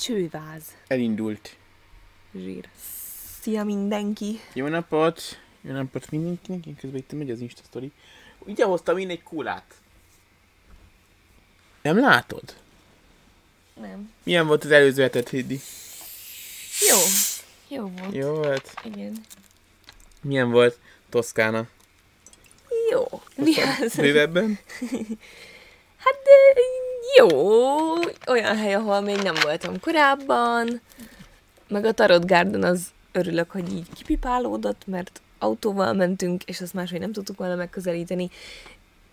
Csőváz. Elindult. Zsír. Szia mindenki! Jó napot! Jó napot mindenkinek, én közben itt megy az Insta story. Ugye hoztam én egy kulát. Nem látod? Nem. Milyen volt az előző hetet, Hidi? Jó. Jó volt. Jó volt? Igen. Milyen volt Toszkána? Jó. Mi az? Bővebben? Hát de jó. Olyan hely, ahol még nem voltam korábban. Meg a Tarot Garden az örülök, hogy így kipipálódott, mert autóval mentünk, és azt máshogy nem tudtuk volna megközelíteni.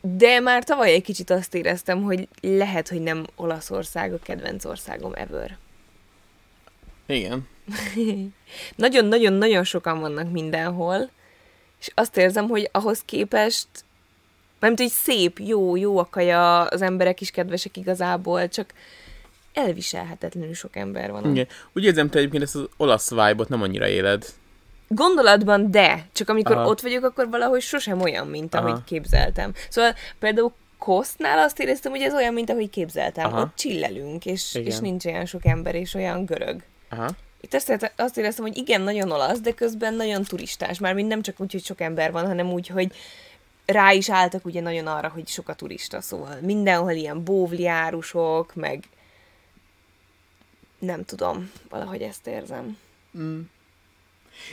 De már tavaly egy kicsit azt éreztem, hogy lehet, hogy nem Olaszország a kedvenc országom ever. Igen. Nagyon-nagyon-nagyon sokan vannak mindenhol, és azt érzem, hogy ahhoz képest, mert hogy szép, jó, jó a kaja, az emberek is kedvesek igazából, csak elviselhetetlenül sok ember van. Igen. Úgy érzem, te egyébként ezt az olasz vibe-ot nem annyira éled. Gondolatban de, csak amikor Aha. Ott vagyok, akkor valahogy sosem olyan, mint ahogy Aha. képzeltem. Szóval például Kostnál azt éreztem, hogy ez olyan, mint ahogy képzeltem. Aha. Ott csillelünk, és, Igen. és nincs olyan sok ember, és olyan görög. Aha. Itt azt, azt éreztem, hogy igen, nagyon olasz, de közben nagyon turistás. Mármint nem csak úgy, hogy sok ember van, hanem úgy, hogy rá is álltak ugye nagyon arra, hogy sok a turista, szóval mindenhol ilyen bóvliárusok, meg nem tudom, valahogy ezt érzem. Mm.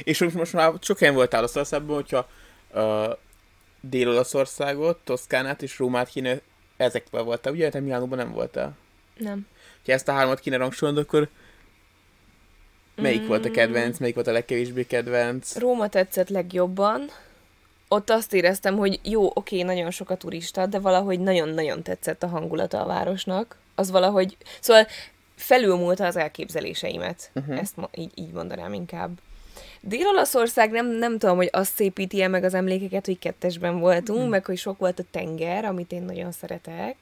És most, most már sok helyen voltál Olaszországban, hogyha uh, Dél-Olaszországot, Toszkánát és Rómát kéne ezekben voltál, ugye? Te Milánóban nem voltál. Nem. Ha ezt a hármat kéne rangsorolnod, akkor melyik Mm. volt a kedvenc, melyik volt a legkevésbé kedvenc? Róma tetszett legjobban. Ott azt éreztem, hogy jó, oké, nagyon sok a turista, de valahogy nagyon-nagyon tetszett a hangulata a városnak. Az valahogy, szóval felülmúlta az elképzeléseimet. Uh-huh. Ezt mo- így, így mondanám inkább. Dél-Olaszország nem, nem tudom, hogy azt szépíti -e meg az emlékeket, hogy kettesben voltunk, Mhm. meg hogy sok volt a tenger, amit én nagyon szeretek.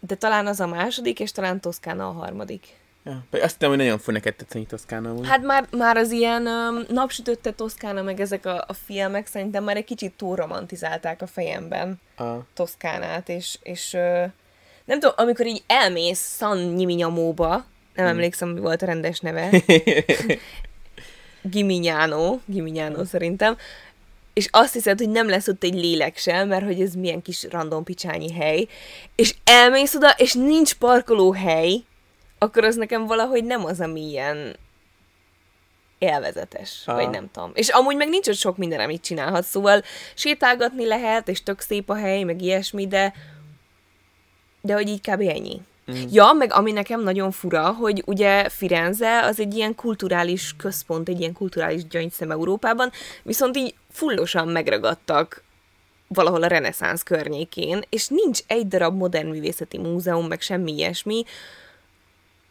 De talán az a második, és talán Toszkána a harmadik. Ja, azt hittem, hogy nagyon fog neked tetszeni Toszkána amúgy. Hát már, már az ilyen um, napsütötte Toszkána, meg ezek a, a filmek szerintem már egy kicsit túl romantizálták a fejemben A... Toszkánát, és, és ö, nem tudom, amikor így elmész San Gimignamóba, nem Hmm. emlékszem, mi volt a rendes neve, Gimignano, Gimignano szerintem, és azt hiszed, hogy nem lesz ott egy lélek sem, mert hogy ez milyen kis random picsányi hely, és elmész oda, és nincs parkolóhely, akkor az nekem valahogy nem az, ami ilyen élvezetes, Aha. vagy nem tudom. És amúgy meg nincs ott sok minden, amit csinálhatsz, szóval sétálgatni lehet, és tök szép a hely, meg ilyesmi, de de hogy így kb. ennyi. Mm. Ja, meg ami nekem nagyon fura, hogy ugye Firenze az egy ilyen kulturális központ, egy ilyen kulturális gyöngyszem Európában, viszont így fullosan megragadtak valahol a reneszánsz környékén, és nincs egy darab modern művészeti múzeum, meg semmi ilyesmi,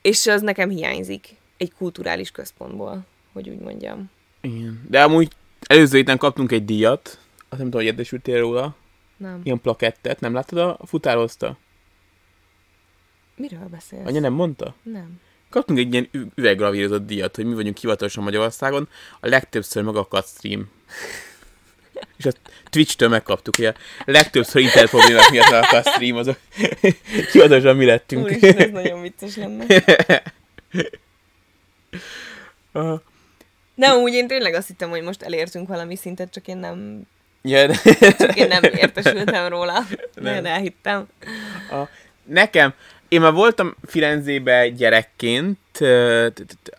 és az nekem hiányzik egy kulturális központból, hogy úgy mondjam. Igen. De amúgy előző héten kaptunk egy díjat, azt nem tudom, hogy értesültél róla, Nem. ilyen plakettet, nem láttad a futározta? Miről beszélsz? Anya nem mondta? Nem. Kaptunk egy ilyen üveggravírozott díjat, hogy mi vagyunk hivatalosan Magyarországon, a legtöbbször megakadt stream. És a Twitch-től megkaptuk, a legtöbbször internet problémák miatt megakadt stream, azok hivatalosan mi lettünk. Úristen, ez nagyon vicces lenne. Nem, úgy én tényleg azt hittem, hogy most elértünk valami szintet, csak én nem, Ja, de- csak én nem értesültem róla. Nagyon elhittem. A, nekem, én már voltam Firenzébe gyerekként,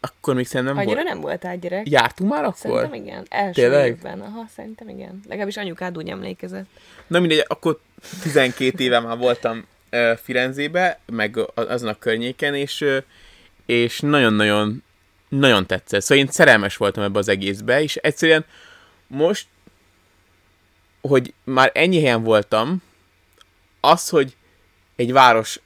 akkor még szerintem Annyira volt. nem voltál gyerek? Jártunk már akkor? Szerintem igen. Első Tényleg? évben. Aha, szerintem igen. Legalábbis anyukád úgy emlékezett. Na mindegy, akkor 12 éve már voltam Firenzébe, meg azon a környéken, és, és nagyon-nagyon nagyon tetszett. Szóval én szerelmes voltam ebbe az egészbe, és egyszerűen most, hogy már ennyi helyen voltam, az, hogy egy város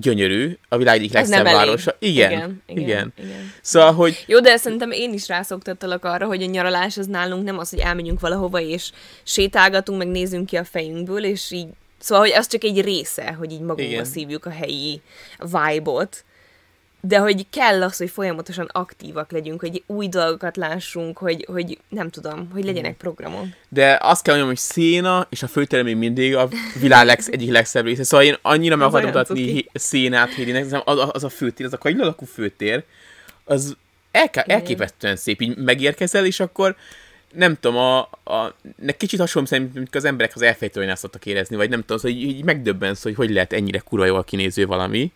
gyönyörű, a világ egyik legszebb városa. Igen, Igen, igen, igen. igen. Szóval, hogy Jó, de szerintem én is rászoktattalak arra, hogy a nyaralás az nálunk nem az, hogy elmegyünk valahova, és sétálgatunk, meg nézünk ki a fejünkből, és így Szóval, hogy az csak egy része, hogy így magunkba Igen. szívjuk a helyi vibe-ot. De hogy kell az, hogy folyamatosan aktívak legyünk, hogy új dolgokat lássunk, hogy, hogy nem tudom, hogy legyenek programok. De azt kell mondjam, hogy Széna és a főtere még mindig a világ legsz, egyik legszebb része. Szóval én annyira meg olyan mutatni. Szénát, Hédinek, az, az a főtér, az a kanyina alakú főtér, az elke, elképesztően szép, így megérkezel, és akkor nem tudom, a, a, ne kicsit hasonló szerintem, mint az emberek az elfejtően szoktak érezni, vagy nem tudom, szóval így, így megdöbbensz, hogy hogy lehet ennyire kurva jól kinéző valami.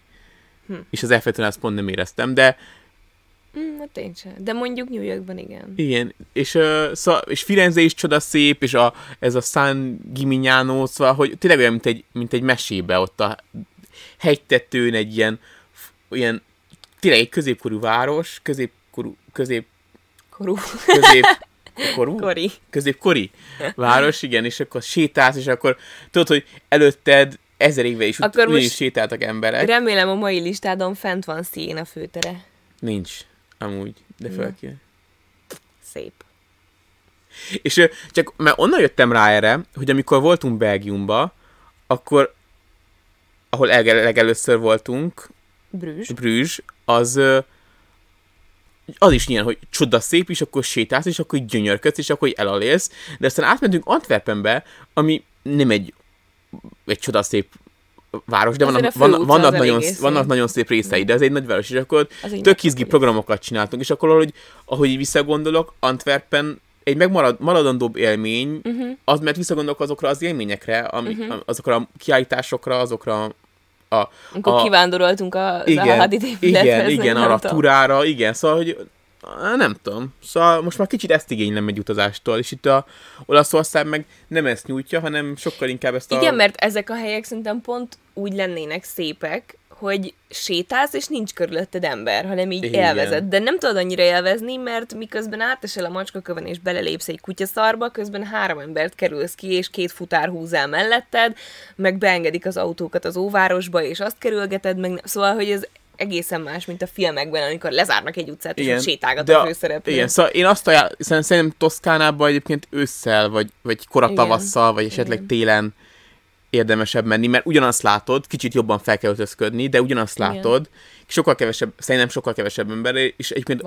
Hm. És az elfejtően azt pont nem éreztem, de Mm, hát én sem. De mondjuk New Yorkban igen. Igen, és, uh, szó, és Firenze is csoda szép, és a, ez a San Gimignano, szóval, hogy tényleg olyan, mint egy, mint egy mesébe ott a hegytetőn egy ilyen, f- ilyen tényleg egy középkorú város, középkorú, közép, Korú. közép, korú? Kori. középkori város, igen, és akkor sétálsz, és akkor tudod, hogy előtted ezer éve is, Akkor akkor most- sétáltak emberek. Remélem a mai listádon fent van szín a főtere. Nincs, amúgy, de fel kell. Szép. És csak mert onnan jöttem rá erre, hogy amikor voltunk Belgiumba, akkor, ahol leg- legelőször voltunk, Brüzs. Brüzs, az az is ilyen, hogy csoda szép, és akkor sétálsz, és akkor gyönyörködsz, és akkor elalélsz, de aztán átmentünk Antwerpenbe, ami nem egy, egy csoda szép város, de vannak, a vannak, nagyon, szép. vannak nagyon szép részei, de ez egy nagyváros, és akkor tök izgi nagy programokat csináltunk, és akkor ahogy, ahogy visszagondolok, Antwerpen egy megmarad, maradandóbb élmény, uh-huh. az, mert visszagondolok azokra az élményekre, ami, uh-huh. azokra a kiállításokra, azokra a, Amikor a, kivándoroltunk az igen, igen, igen, arra a turára, igen, szóval, hogy nem tudom. Szóval most már kicsit ezt igénylem egy utazástól, és itt a Olaszország meg nem ezt nyújtja, hanem sokkal inkább ezt a... Igen, mert ezek a helyek szerintem pont úgy lennének szépek, hogy sétálsz, és nincs körülötted ember, hanem így Igen. élvezed. De nem tudod annyira élvezni, mert miközben átesel a macskakövön, és belelépsz egy kutyaszarba, közben három embert kerülsz ki, és két futár húz el melletted, meg beengedik az autókat az óvárosba, és azt kerülgeted, meg ne- szóval, hogy ez egészen más, mint a filmekben, amikor lezárnak egy utcát, és ott sétálgat a főszereplő. Igen, szóval én azt ajánl, szerintem, szerintem Toszkánában egyébként ősszel, vagy, vagy Igen. tavasszal, vagy esetleg Igen. télen érdemesebb menni, mert ugyanazt látod, kicsit jobban fel kell öltözködni, de ugyanazt Igen. látod, sokkal kevesebb, szerintem sokkal kevesebb ember, és egyébként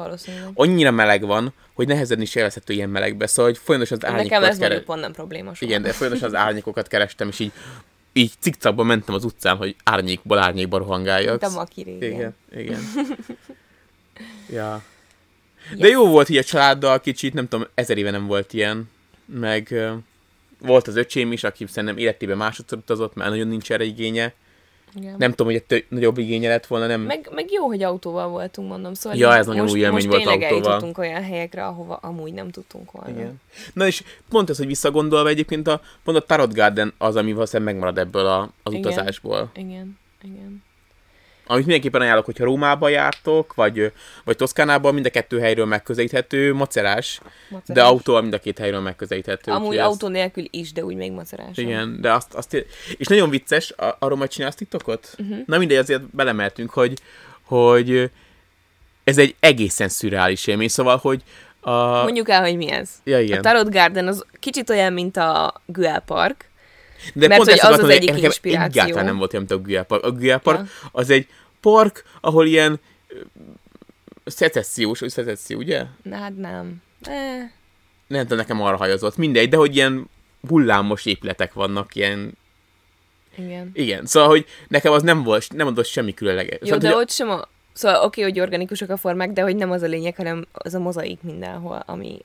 annyira meleg van, hogy nehezen is élvezhető ilyen melegbe, szóval hogy folyamatosan az Nekem árnyékokat ez kere... mondjuk pont nem probléma soha. Igen, de folyamatosan az árnyékokat kerestem, és így, így cikcakban mentem az utcán, hogy árnyékból árnyékba rohangáljak. Mint a Maki régen. Igen, igen. ja. De jó volt így a családdal kicsit, nem tudom, ezer éve nem volt ilyen, meg volt az öcsém is, aki szerintem életében másodszor utazott, mert nagyon nincs erre igénye. Igen. Nem tudom, hogy egy nagyobb igénye lett volna, nem... Meg, meg jó, hogy autóval voltunk, mondom. Szóval Ja, ez nagyon most, új élmény most volt autóval. olyan helyekre, ahova amúgy nem tudtunk volna. Igen. Na és pont ez, hogy visszagondolva egyébként a, pont a Tarot Garden az, ami valószínűleg megmarad ebből a, az Igen. utazásból. Igen, igen. Amit mindenképpen ajánlok, hogyha Rómába jártok, vagy, vagy Toszkánában, mind a kettő helyről megközelíthető, macerás, Macerás. de autóval mind a két helyről megközelíthető. Amúgy autó nélkül is, de úgy még macerás. Igen, de azt, azt és nagyon vicces, a- arról majd csinálsz TikTokot? Mhm. Uh-huh. Na mindegy, azért belemeltünk, hogy, hogy ez egy egészen szürreális élmény, szóval, hogy a... Mondjuk el, hogy mi ez. ja, A igen. Tarot Garden az kicsit olyan, mint a Güell Park. De mert pont hogy ezt az akartam, az hogy egyik nekem inspiráció. Egyáltalán nem volt olyan, mint a Park. A Park Ja. az egy park, ahol ilyen szecessziós, vagy szecesszió, ugye? Na hát nem. Eh, Nem tudom, nekem arra hajazott. Mindegy, de hogy ilyen hullámos épületek vannak, ilyen... igen. Igen, szóval, hogy nekem az nem volt, nem adott semmi különleges. Jó, szóval, de hogy ott sem a... Szóval oké, hogy organikusak a formák, de hogy nem az a lényeg, hanem az a mozaik mindenhol, ami...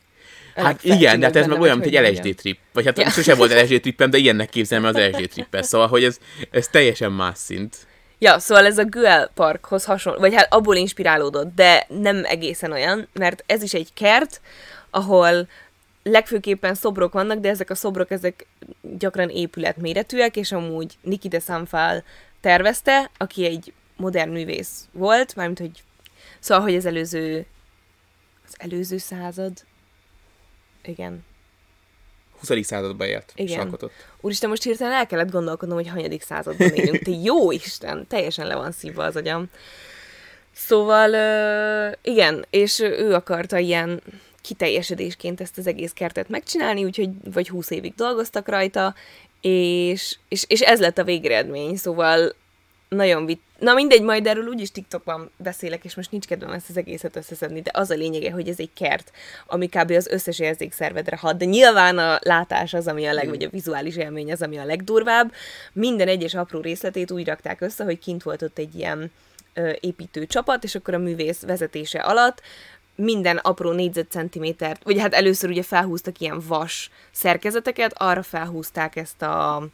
Hát igen, de hát ez meg olyan, mint egy LSD trip. Vagy hát Ja. sosem volt LSD trippem, de ilyennek képzelem az LSD trippet. Szóval, hogy ez, ez teljesen más szint. Ja, szóval ez a Güell Parkhoz hasonló, vagy hát abból inspirálódott, de nem egészen olyan, mert ez is egy kert, ahol legfőképpen szobrok vannak, de ezek a szobrok ezek gyakran épületméretűek, és amúgy Niki de Sanfal tervezte, aki egy modern művész volt, mármint, hogy szóval, hogy az előző az előző század igen, 20. században élt, és Igen. alkotott. Úristen, most hirtelen el kellett gondolkodnom, hogy hanyadik században élünk. Te jó Isten, teljesen le van szívva az agyam. Szóval, uh, igen, és ő akarta ilyen kiteljesedésként ezt az egész kertet megcsinálni, úgyhogy vagy 20 évig dolgoztak rajta, és, és, és ez lett a végeredmény, szóval nagyon vit... Na mindegy, majd erről úgyis TikTokban beszélek, és most nincs kedvem ezt az egészet összeszedni, de az a lényege, hogy ez egy kert, ami kb. az összes érzékszervedre hat, de nyilván a látás az, ami a leg, vagy a vizuális élmény az, ami a legdurvább. Minden egyes apró részletét úgy rakták össze, hogy kint volt ott egy ilyen ö, építő csapat, és akkor a művész vezetése alatt minden apró négyzetcentimétert, vagy hát először ugye felhúztak ilyen vas szerkezeteket, arra felhúzták ezt a,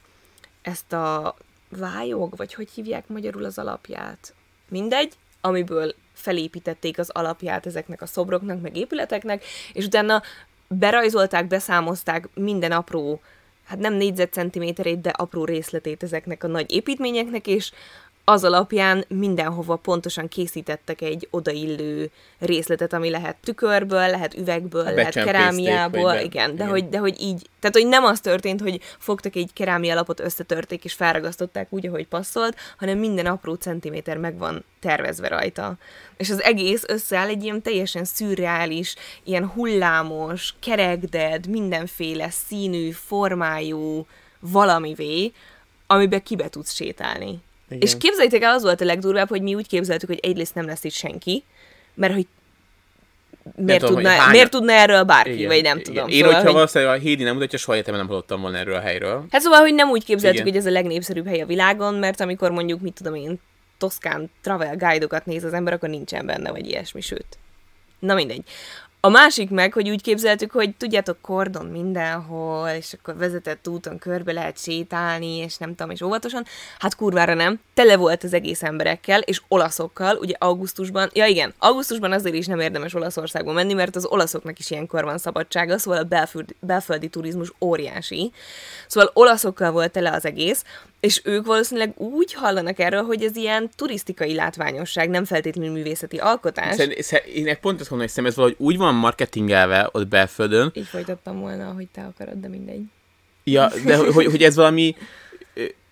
ezt a vályog, vagy hogy hívják magyarul az alapját? Mindegy, amiből felépítették az alapját ezeknek a szobroknak, meg épületeknek, és utána berajzolták, beszámozták minden apró, hát nem négyzetcentiméterét, de apró részletét ezeknek a nagy építményeknek, és az alapján mindenhova pontosan készítettek egy odaillő részletet, ami lehet tükörből, lehet üvegből, lehet kerámiából, be, igen, de igen. Hogy, de hogy így, tehát hogy nem az történt, hogy fogtak egy kerámia lapot, összetörték és felragasztották úgy, ahogy passzolt, hanem minden apró centiméter meg van tervezve rajta. És az egész összeáll egy ilyen teljesen szürreális, ilyen hullámos, kerekded, mindenféle színű, formájú valamivé, amiben kibe tudsz sétálni. Igen. És képzeljétek el, az volt a legdurvább, hogy mi úgy képzeltük, hogy egyrészt nem lesz itt senki, mert hogy miért, tudom, tudna, hány... miért tudna erről bárki, igen, vagy nem igen. tudom. Én, szóval, hogyha hogy... valószínűleg a Hédi nem mutatja, soha életemben nem hallottam volna erről a helyről. Hát szóval, hogy nem úgy képzeltük, igen. hogy ez a legnépszerűbb hely a világon, mert amikor mondjuk, mit tudom én, toszkán travel guide-okat néz az ember, akkor nincsen benne, vagy ilyesmi, sőt. Na mindegy. A másik meg, hogy úgy képzeltük, hogy tudjátok, kordon mindenhol, és akkor vezetett úton körbe lehet sétálni, és nem tudom, és óvatosan. Hát kurvára nem. Tele volt az egész emberekkel, és olaszokkal, ugye augusztusban, ja igen, augusztusban azért is nem érdemes Olaszországba menni, mert az olaszoknak is ilyenkor van szabadsága, szóval a belföldi, belföldi turizmus óriási. Szóval olaszokkal volt tele az egész, és ők valószínűleg úgy hallanak erről, hogy ez ilyen turisztikai látványosság, nem feltétlenül művészeti alkotás. Szerint, szerint, én pont azt mondom, hogy ez valahogy úgy van marketingelve ott belföldön. Így folytattam volna, hogy te akarod, de mindegy. Ja, de hogy, hogy ez valami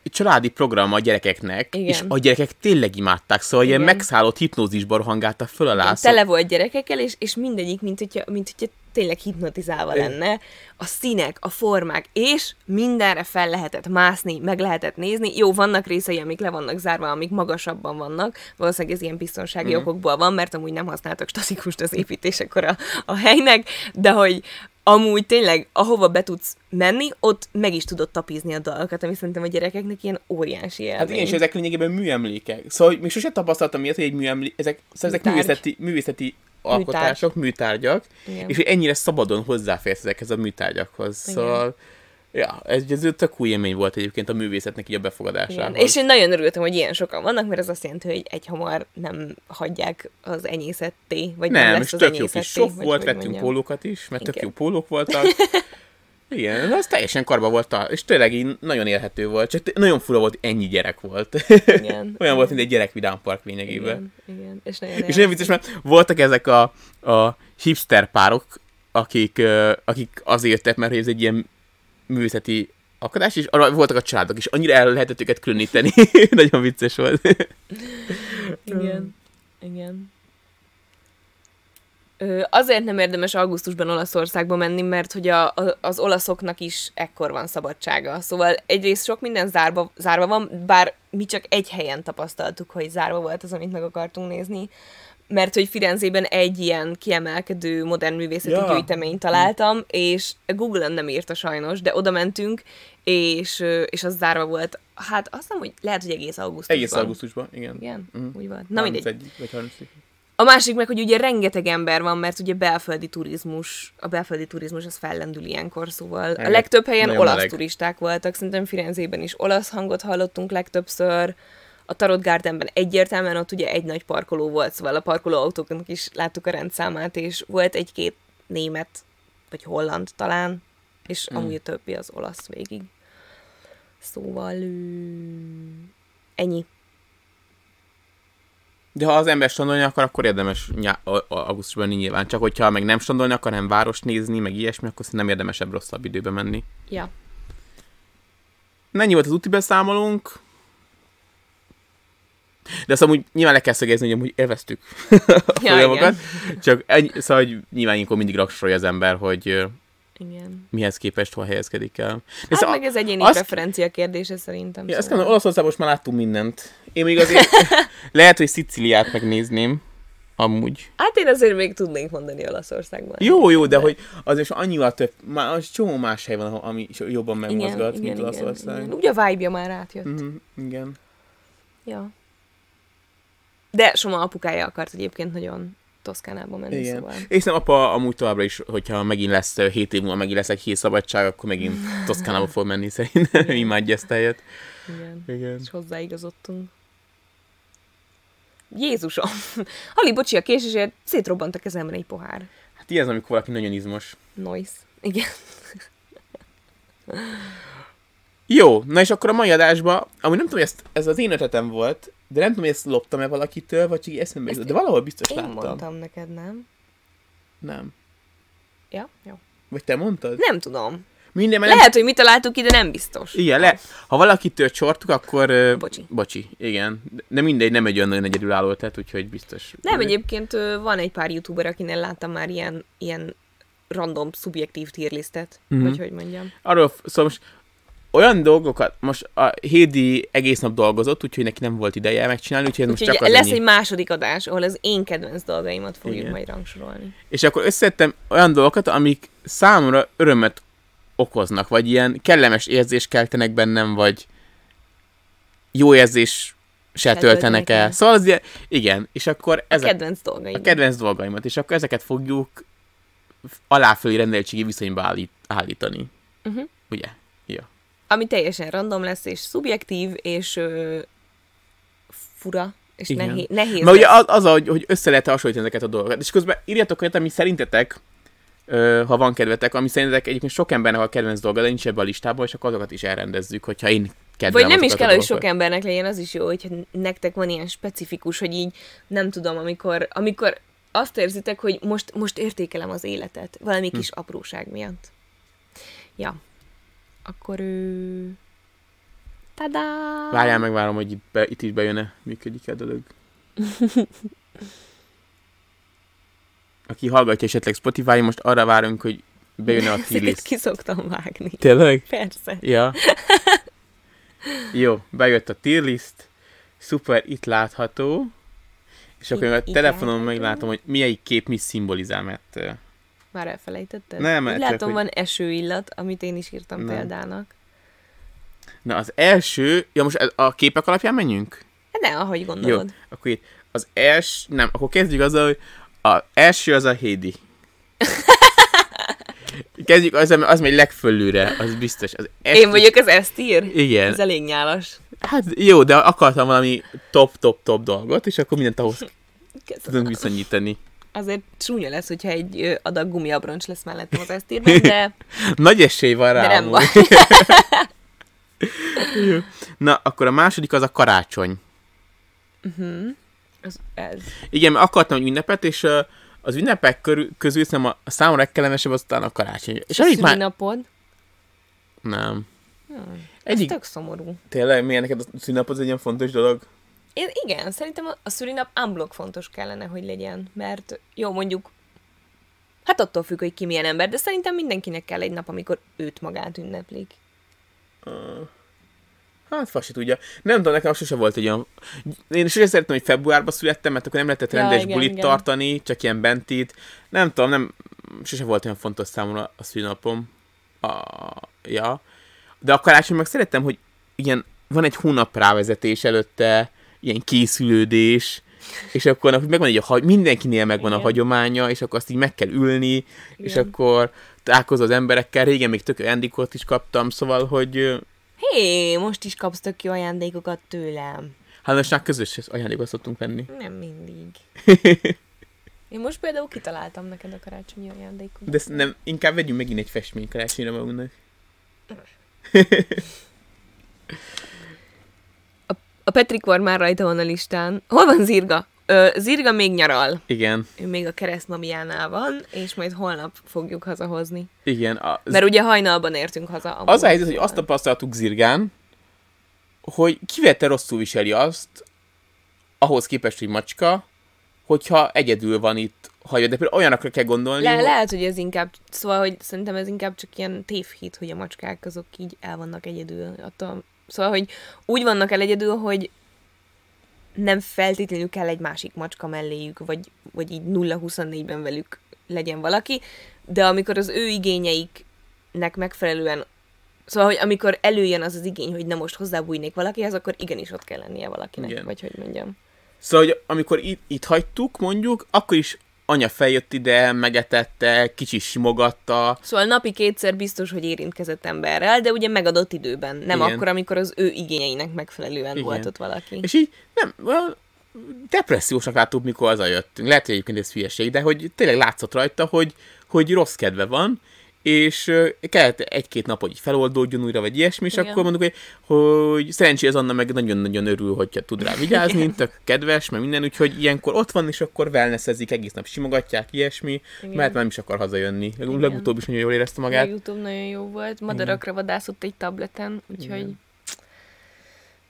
családi program a gyerekeknek, Igen. és a gyerekek tényleg imádták, szóval Igen. ilyen megszállott hipnózisban rohangáltak föl a lászló. Tele volt gyerekekkel, és, és mindegyik, mint hogyha, mint hogyha tényleg hipnotizálva lenne. A színek, a formák, és mindenre fel lehetett mászni, meg lehetett nézni. Jó, vannak részei, amik le vannak zárva, amik magasabban vannak. Valószínűleg ez ilyen biztonsági mm. okokból van, mert amúgy nem használtak statikust az építésekor a, a helynek, de hogy amúgy tényleg, ahova be tudsz menni, ott meg is tudod tapizni a dalokat, ami szerintem a gyerekeknek ilyen óriási élmény. Hát igen, és ezek lényegében műemlékek. Szóval még sosem tapasztaltam ilyet, hogy egy műemlék, ezek, szóval ezek művészeti, művészeti alkotások, műtárgyak, igen. és hogy ennyire szabadon hozzáférsz ezekhez a műtárgyakhoz. Igen. Szóval Ja, ez, ez tök új élmény volt egyébként a művészetnek így a befogadásához. És én nagyon örültem, hogy ilyen sokan vannak, mert ez azt jelenti, hogy egy hamar nem hagyják az enyészetté, vagy nem, nem lesz és az tök jó kis sok volt, vettünk mondjam. pólókat is, mert Igen. tök jó pólók voltak. Igen, az teljesen karba volt, és tényleg így nagyon élhető volt, csak nagyon fura volt, ennyi gyerek volt. Igen. Olyan igen. volt, mint egy gyerekvidám park lényegében. Igen, igen. és nagyon És nagyon vicces, mert voltak ezek a, a hipster párok, akik, akik azért jöttek, mert ez egy ilyen művészeti akadás, és arra voltak a családok, és annyira el lehetett őket különíteni. Nagyon vicces volt. Igen. Igen. Azért nem érdemes augusztusban Olaszországba menni, mert hogy a, a, az olaszoknak is ekkor van szabadsága. Szóval egyrészt sok minden zárva, zárva van, bár mi csak egy helyen tapasztaltuk, hogy zárva volt az, amit meg akartunk nézni mert hogy Firenzében egy ilyen kiemelkedő modern művészeti ja. gyűjteményt találtam, és Google-en nem írta sajnos, de oda mentünk, és, és az zárva volt. Hát azt hiszem, hogy lehet, hogy egész augusztusban. Egész augusztusban, igen. Igen, uh-huh. úgy volt. Na mindegy. Vagy a másik meg, hogy ugye rengeteg ember van, mert ugye belföldi turizmus, a belföldi turizmus az fellendül ilyenkor, szóval a legtöbb helyen olasz meleg. turisták voltak, szerintem Firenzében is olasz hangot hallottunk legtöbbször, a Tarot Gardenben egyértelműen ott ugye egy nagy parkoló volt, szóval a parkoló autóknak is láttuk a rendszámát, és volt egy-két német, vagy holland talán, és mm. amúgy a többi az olasz végig. Szóval ennyi. De ha az ember standolni akar, akkor érdemes nyá- augusztusban nyilván. Csak hogyha meg nem standolni akar, hanem város nézni, meg ilyesmi, akkor nem érdemesebb rosszabb időben menni. Ja. Ennyi volt az úti beszámolónk. De azt amúgy nyilván le kell szögezni, hogy amúgy élveztük a ja. Csak ennyi, szóval, hogy nyilván ilyenkor mindig raksolja az ember, hogy Igen. mihez képest hol helyezkedik el. Hát szóval meg ez egyéni azt- preferencia kérdése szerintem. Ja, azt szóval. mondom, Olaszországban most már láttunk mindent. Én még azért lehet, hogy Sziciliát megnézném. Amúgy. Hát én azért még tudnék mondani Olaszországban. Jó, jó, de hogy az is annyival több, már az csomó más hely van, ami jobban igen, megmozgat, igen, mint igen, Olaszország. igen. Ugye a vibe-ja már átjött. Mhm, igen. Ja. De Soma apukája akart egyébként nagyon Toszkánába menni, Igen. szóval. És nem apa amúgy továbbra is, hogyha megint lesz 7 év múlva, megint lesz egy hét szabadság, akkor megint Toszkánába fog menni szerintem. Imádja ezt helyet. Igen. Igen. És hozzáigazodtunk. Jézusom! Hali, bocsi, a késésért szétrobbant a kezemre egy pohár. Hát ilyen, amikor valaki nagyon izmos. Noise. Igen. Jó, na és akkor a mai adásban, amúgy nem tudom, hogy ezt, ez az én ötletem volt, de nem tudom, hogy ezt loptam-e valakitől, vagy csak így eszembe jutott, de valahol biztos Én láttam. mondtam neked, nem? Nem. Ja? Jó. Vagy te mondtad? Nem tudom. Minden, mert nem... Lehet, hogy mi találtuk ide, nem biztos. Igen, le, ha valakitől csortuk, akkor... Bocsi. Bocsi, igen. De mindegy, nem egy olyan nagyon egyedülálló ötlet, úgyhogy biztos. Nem, egyébként van egy pár youtuber, akinél láttam már ilyen, ilyen random, szubjektív tírlisztet, Mhm. mm-hmm. vagy hogy mondjam. Arról, szóval most olyan dolgokat, most a Hédi egész nap dolgozott, úgyhogy neki nem volt ideje megcsinálni, úgyhogy ez most Úgyhogy csak lesz ennyi. egy második adás, ahol az én kedvenc dolgaimat fogjuk Igen. majd rangsorolni. És akkor összettem olyan dolgokat, amik számomra örömet okoznak, vagy ilyen kellemes érzést keltenek bennem, vagy jó érzés se töltenek el. el. Szóval az ilyen, igen, és akkor ezek Kedvenc dolgaim. a kedvenc dolgaimat, és akkor ezeket fogjuk aláfölé rendeltségi viszonyba állít, állítani. Mhm. Ugye? Ami teljesen random lesz, és szubjektív, és ö, fura, és Igen. nehéz, nehéz Mert ugye az, az hogy, hogy össze lehet hasonlítani ezeket a dolgokat. És közben írjatok olyat, ami szerintetek, ö, ha van kedvetek, ami szerintetek egyébként sok embernek a kedvenc dolga, de nincs ebbe a listába, és akkor azokat is elrendezzük, hogyha én kedvelem Vagy nem is kell, hogy sok embernek legyen, az is jó, hogyha nektek van ilyen specifikus, hogy így nem tudom, amikor, amikor azt érzitek, hogy most, most értékelem az életet, valami Hm. kis apróság miatt. Ja. Akkor ő... Tadá! Várjál, megvárom, hogy itt, be, itt is bejön-e, működik a dolog. Aki hallgatja esetleg Spotify, most arra várunk, hogy bejön-e a t-list. ki szoktam vágni. Tényleg? Persze. Ja. Jó, bejött a tier list. Szuper, itt látható. És akkor Itt- a telefonon meglátom, hogy melyik kép mi szimbolizál, mert... Már elfelejtetted? Nem, Úgy csak látom, hogy- van esőillat, amit én is írtam Nem. példának. Na, az első... Ja, most a képek alapján menjünk? Hát ne, ahogy Jó, gondolod. akkor itt az első... Nem, akkor kezdjük azzal, hogy az első az a Hédi. Kezdjük mert az megy legfölülre, az biztos. Az Én vagyok az Esztír? Igen. Ez elég nyálas. Hát jó, de akartam valami top-top-top dolgot, és akkor mindent ahhoz Köszönöm. tudunk viszonyítani. Azért csúnya lesz, hogyha egy adag gumiabroncs lesz mellettem az Esztírben, de, Nagy esély van rá. de nem. Jó. Na, akkor a második az a karácsony. Az, ez. Igen, mert akartam egy ünnepet, és uh, az ünnepek körül, közül szerintem a, a számomra legkellemesebb az talán a karácsony. És a alig már... szülinapod? Nem. Hmm. Ez Egyik... tök szomorú. Tényleg, miért neked a szünnap az egy ilyen fontos dolog? Én, igen, szerintem a, szülinap unblock fontos kellene, hogy legyen, mert jó, mondjuk, hát attól függ, hogy ki milyen ember, de szerintem mindenkinek kell egy nap, amikor őt magát ünneplik. Hát, fasi tudja. Nem tudom, nekem sose volt egy olyan... Én sose szerettem, hogy februárban születtem, mert akkor nem lehetett Ja, rendes igen, bulit igen. tartani, csak ilyen bentit. Nem tudom, nem... Sose volt olyan fontos számomra a szülinapom. A... Ja. De a karácsony meg szerettem, hogy ilyen van egy hónap rávezetés előtte, ilyen készülődés, és akkor megvan egy a mindenkinél megvan a Igen. hagyománya, és akkor azt így meg kell ülni, és Igen. akkor találkozol az emberekkel. Régen még tök ajándékot is kaptam, szóval, hogy Hé, most is kapsz tök jó ajándékokat tőlem. hát most már közös ajándékot szoktunk venni. Nem mindig. Én most például kitaláltam neked a karácsonyi ajándékot. De nem, inkább vegyünk megint egy festmény karácsonyra magunknak. A Petrik var már rajta van a listán. Hol van Zirga? Ö, Zirga még nyaral. Igen, Ő még a keresztmamiánál van, és majd holnap fogjuk hazahozni. igen. A, Mert ugye hajnalban értünk haza. az a helyzet, hogy azt tapasztaltuk Zirgán, hogy kivette rosszul viseli azt, ahhoz képest, hogy macska, hogyha egyedül van itt hagyod, de például olyanokra kell gondolni, Le, hogy- lehet, hogy ez inkább, szóval, hogy szerintem ez inkább csak ilyen tévhit, hogy a macskák azok így el vannak egyedül. Attól, szóval, hogy úgy vannak el egyedül, hogy nem feltétlenül kell egy másik macska melléjük, vagy, vagy így 0-24-ben velük legyen valaki, de amikor az ő igényeiknek megfelelően, szóval, hogy amikor előjön az az igény, hogy na most hozzábújnék valakihez, akkor igenis ott kell lennie valakinek, Igen. vagy hogy mondjam. Szóval, hogy amikor itt, itt hagytuk, mondjuk, akkor is anya feljött ide, megetette, kicsi simogatta, Szóval napi kétszer biztos, hogy érintkezett emberrel, de ugye megadott időben. Nem Igen. akkor, amikor az ő igényeinek megfelelően Igen. volt ott valaki. és így nem, depressziósnak láttuk, mikor hazajöttünk. Lehet, hogy egyébként ez hülyeség, de hogy tényleg látszott rajta, hogy, hogy rossz kedve van, és kellett egy-két nap, hogy így feloldódjon újra, vagy ilyesmi, és Igen. akkor mondjuk, hogy, hogy szerencsé az Anna meg nagyon-nagyon örül, hogyha tud rá vigyázni, tök kedves, meg minden, úgyhogy ilyenkor ott van, és akkor wellnessezik, egész nap simogatják, ilyesmi, Igen. mert nem is akar hazajönni. Legutóbb is nagyon jól érezte magát. Legutóbb nagyon jó volt. Madarakra vadászott egy tableten, úgyhogy...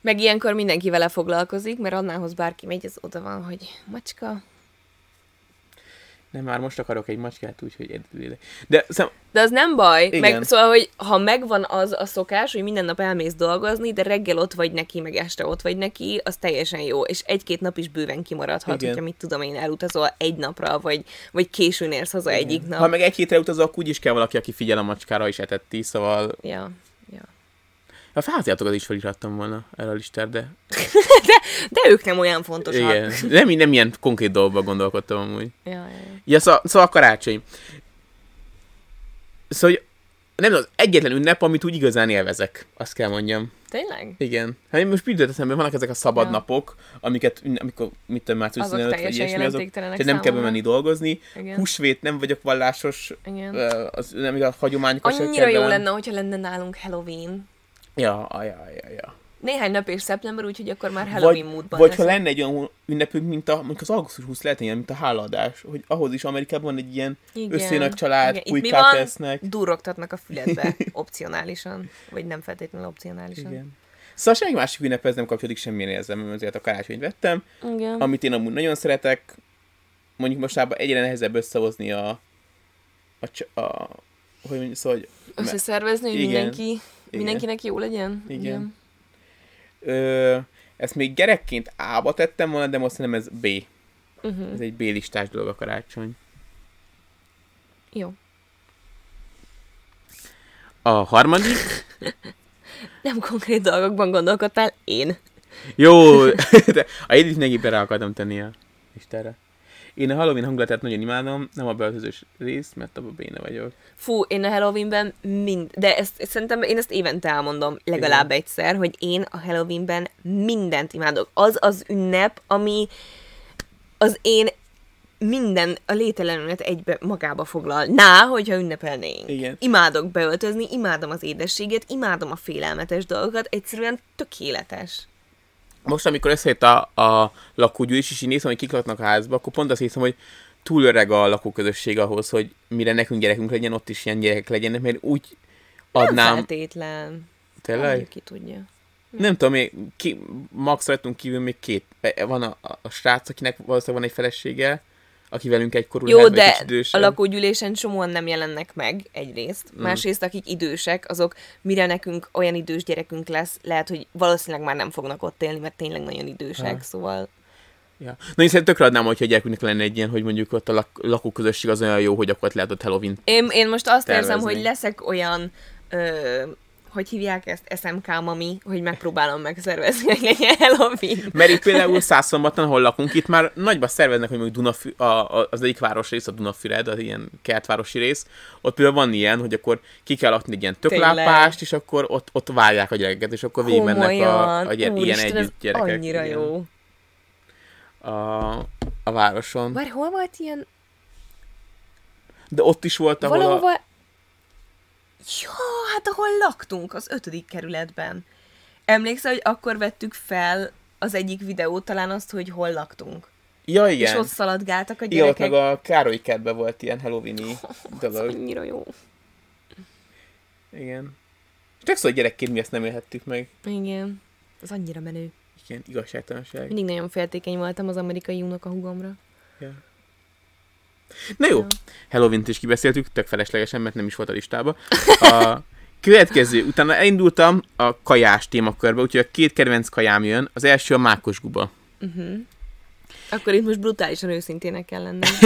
Meg ilyenkor mindenki vele foglalkozik, mert annához bárki megy, az oda van, hogy macska. Nem, már most akarok egy macskát, úgyhogy egyedül. De szem, De az nem baj. Igen. Meg, szóval, hogy ha megvan az a szokás, hogy minden nap elmész dolgozni, de reggel ott vagy neki, meg este ott vagy neki, az teljesen jó. És egy-két nap is bőven kimaradhat, Igen. hogyha mit tudom én, elutazol egy napra, vagy, vagy későn érsz haza egyik nap. ha meg egy hétre utazok, úgy is kell valaki, aki figyel a macskára, és etetti, szóval Ja, ja. A fáziátokat is felirattam volna erre a listára, de De ők nem olyan fontosak. igen. Nem, nem ilyen konkrét dolgokban gondolkodtam amúgy. Ja, ja, ja. Szóval, szóval a karácsony. Szóval, nem az egyetlen ünnep, amit úgy igazán élvezek, azt kell mondjam. Tényleg? Igen. Hát én most büdöt eszembe, vannak ezek a szabad Ja. napok, amiket, amikor, mit tudom, március Azok 15 vagy ilyesmi, azok, tehát nem kell bemenni dolgozni. Igen. Húsvét nem vagyok vallásos, Igen. az nem a hagyományokat Annyira jó lenne, hogyha lenne nálunk Halloween. Ja, ja, ja, ja. Néhány nap és szeptember, úgyhogy akkor már Halloween Vagy, módban vagy ha leszek. lenne egy olyan ünnepünk, mint a, mondjuk az augusztus 20 lehet ilyen, mint a hálaadás, hogy ahhoz is Amerikában van egy ilyen Igen. összejön a család, Igen. Itt mi van? tesznek. Durrogtatnak a füledbe, opcionálisan. Vagy nem feltétlenül opcionálisan. Igen. Szóval semmi másik ünnephez nem kapcsolódik semmilyen érzem, ezért a karácsonyt vettem, Igen. amit én amúgy nagyon szeretek. Mondjuk mostában egyre nehezebb összehozni a, a, a hogy mondjuk, szóval, hogy Összeszervezni, hogy Igen. mindenki, mindenkinek jó legyen. Igen. ö, ezt még gyerekként A-ba tettem volna, de most nem ez B. Uh-huh. Ez egy B-listás dolog a karácsony. Jó. A harmadik, Nem konkrét dolgokban gondolkodtál, én. Jó, de a Edith mindenképpen rá akartam tenni a listára. Én a Halloween hangulatát nagyon imádom, nem a beöltözős részt, mert abban béne vagyok. Fú, én a Halloweenben mind, de ezt, ezt szerintem én ezt évente elmondom legalább Igen. egyszer, hogy én a Halloweenben mindent imádok. Az az ünnep, ami az én minden a lételenület egybe magába foglalná, hogyha ünnepelnénk. Igen. Imádok beöltözni, imádom az édességet, imádom a félelmetes dolgokat, egyszerűen tökéletes. Most, amikor összejött a, a lakógyűlés, és így nézem, hogy kik laknak a házba, akkor pont azt hiszem, hogy túl öreg a lakóközösség ahhoz, hogy mire nekünk gyerekünk legyen, ott is ilyen gyerekek legyenek, mert úgy Nem adnám... feltétlen. Tényleg? Ki tudja. Nem tudom, még ki, max rajtunk kívül még két. Van a, a, a srác, akinek valószínűleg van egy felesége, aki velünk egykorú Jó, de a lakógyűlésen csomóan nem jelennek meg egyrészt. Mm. Másrészt, akik idősek, azok mire nekünk olyan idős gyerekünk lesz, lehet, hogy valószínűleg már nem fognak ott élni, mert tényleg nagyon idősek, Ha. szóval... Ja. Na, én szerintem tökre adnám, hogyha a gyerekünknek lenne egy ilyen, hogy mondjuk ott a lak- lakóközösség az olyan jó, hogy akkor ott lehet ott Halloween. Én, én most azt érzem, Tervezni. hogy leszek olyan... Ö, hogy hívják ezt? SMK mami, hogy megpróbálom megszervezni, hogy legyen Halloween. Mert itt például Szászombaton, ahol lakunk, itt már nagyba szerveznek, hogy mondjuk Dunafü- a, a, az egyik városrész, a Dunafüred, az ilyen kertvárosi rész, ott például van ilyen, hogy akkor ki kell adni egy ilyen töklápást, és akkor ott, ott várják a gyerekeket, és akkor végigmennek a, a gyere, ilyen Úristen, ez együtt gyerekek. annyira igen, jó. A, a városon. Várj, hol volt ilyen De ott is volt, ahol Valahova... a... Jó, hát ahol laktunk, az ötödik kerületben. Emlékszel, hogy akkor vettük fel az egyik videót, talán azt, hogy hol laktunk. Ja, Igen. És ott szaladgáltak a Igen, ott gyerekek. meg a Károly kertben volt ilyen Halloweeni Az dolog. annyira jó. Igen. Tök szó, hogy gyerekként mi ezt nem élhettük meg. Igen. Az annyira menő. Igen, igazságtalanság. Mindig nagyon féltékeny voltam az amerikai unokahúgomra. Ja. Na jó, Halloween-t is kibeszéltük, tök feleslegesen, mert nem is volt a listába. A következő, utána elindultam a kajás témakörbe, úgyhogy a két kedvenc kajám jön. Az első a mákos guba. Akkor itt most brutálisan őszintének kell lenni.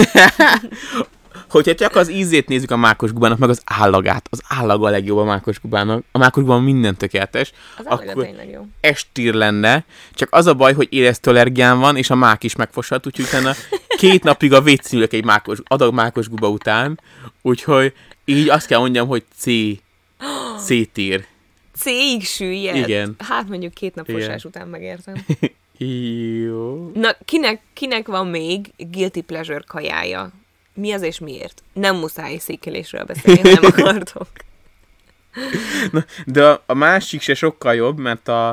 Hogyha csak az ízét nézzük a mákos gubának, meg az állagát, az állaga a legjobb a mákos gubának. A mákos gubában minden tökéletes. Az Akkor jó. estír lenne, csak az a baj, hogy éreztő allergiám van, és a mák is megfoshat, úgyhogy utána két napig a vécszülök egy mákos, adag mákos guba után, úgyhogy így azt kell mondjam, hogy C. C-tír. C-ig süllyed. Igen. Hát mondjuk két nap Igen. fosás után megértem. Jó. Na, kinek, kinek van még guilty pleasure kajája? Mi az és miért? Nem muszáj székelésről beszélni, nem akartok. De a, a másik se sokkal jobb, mert a,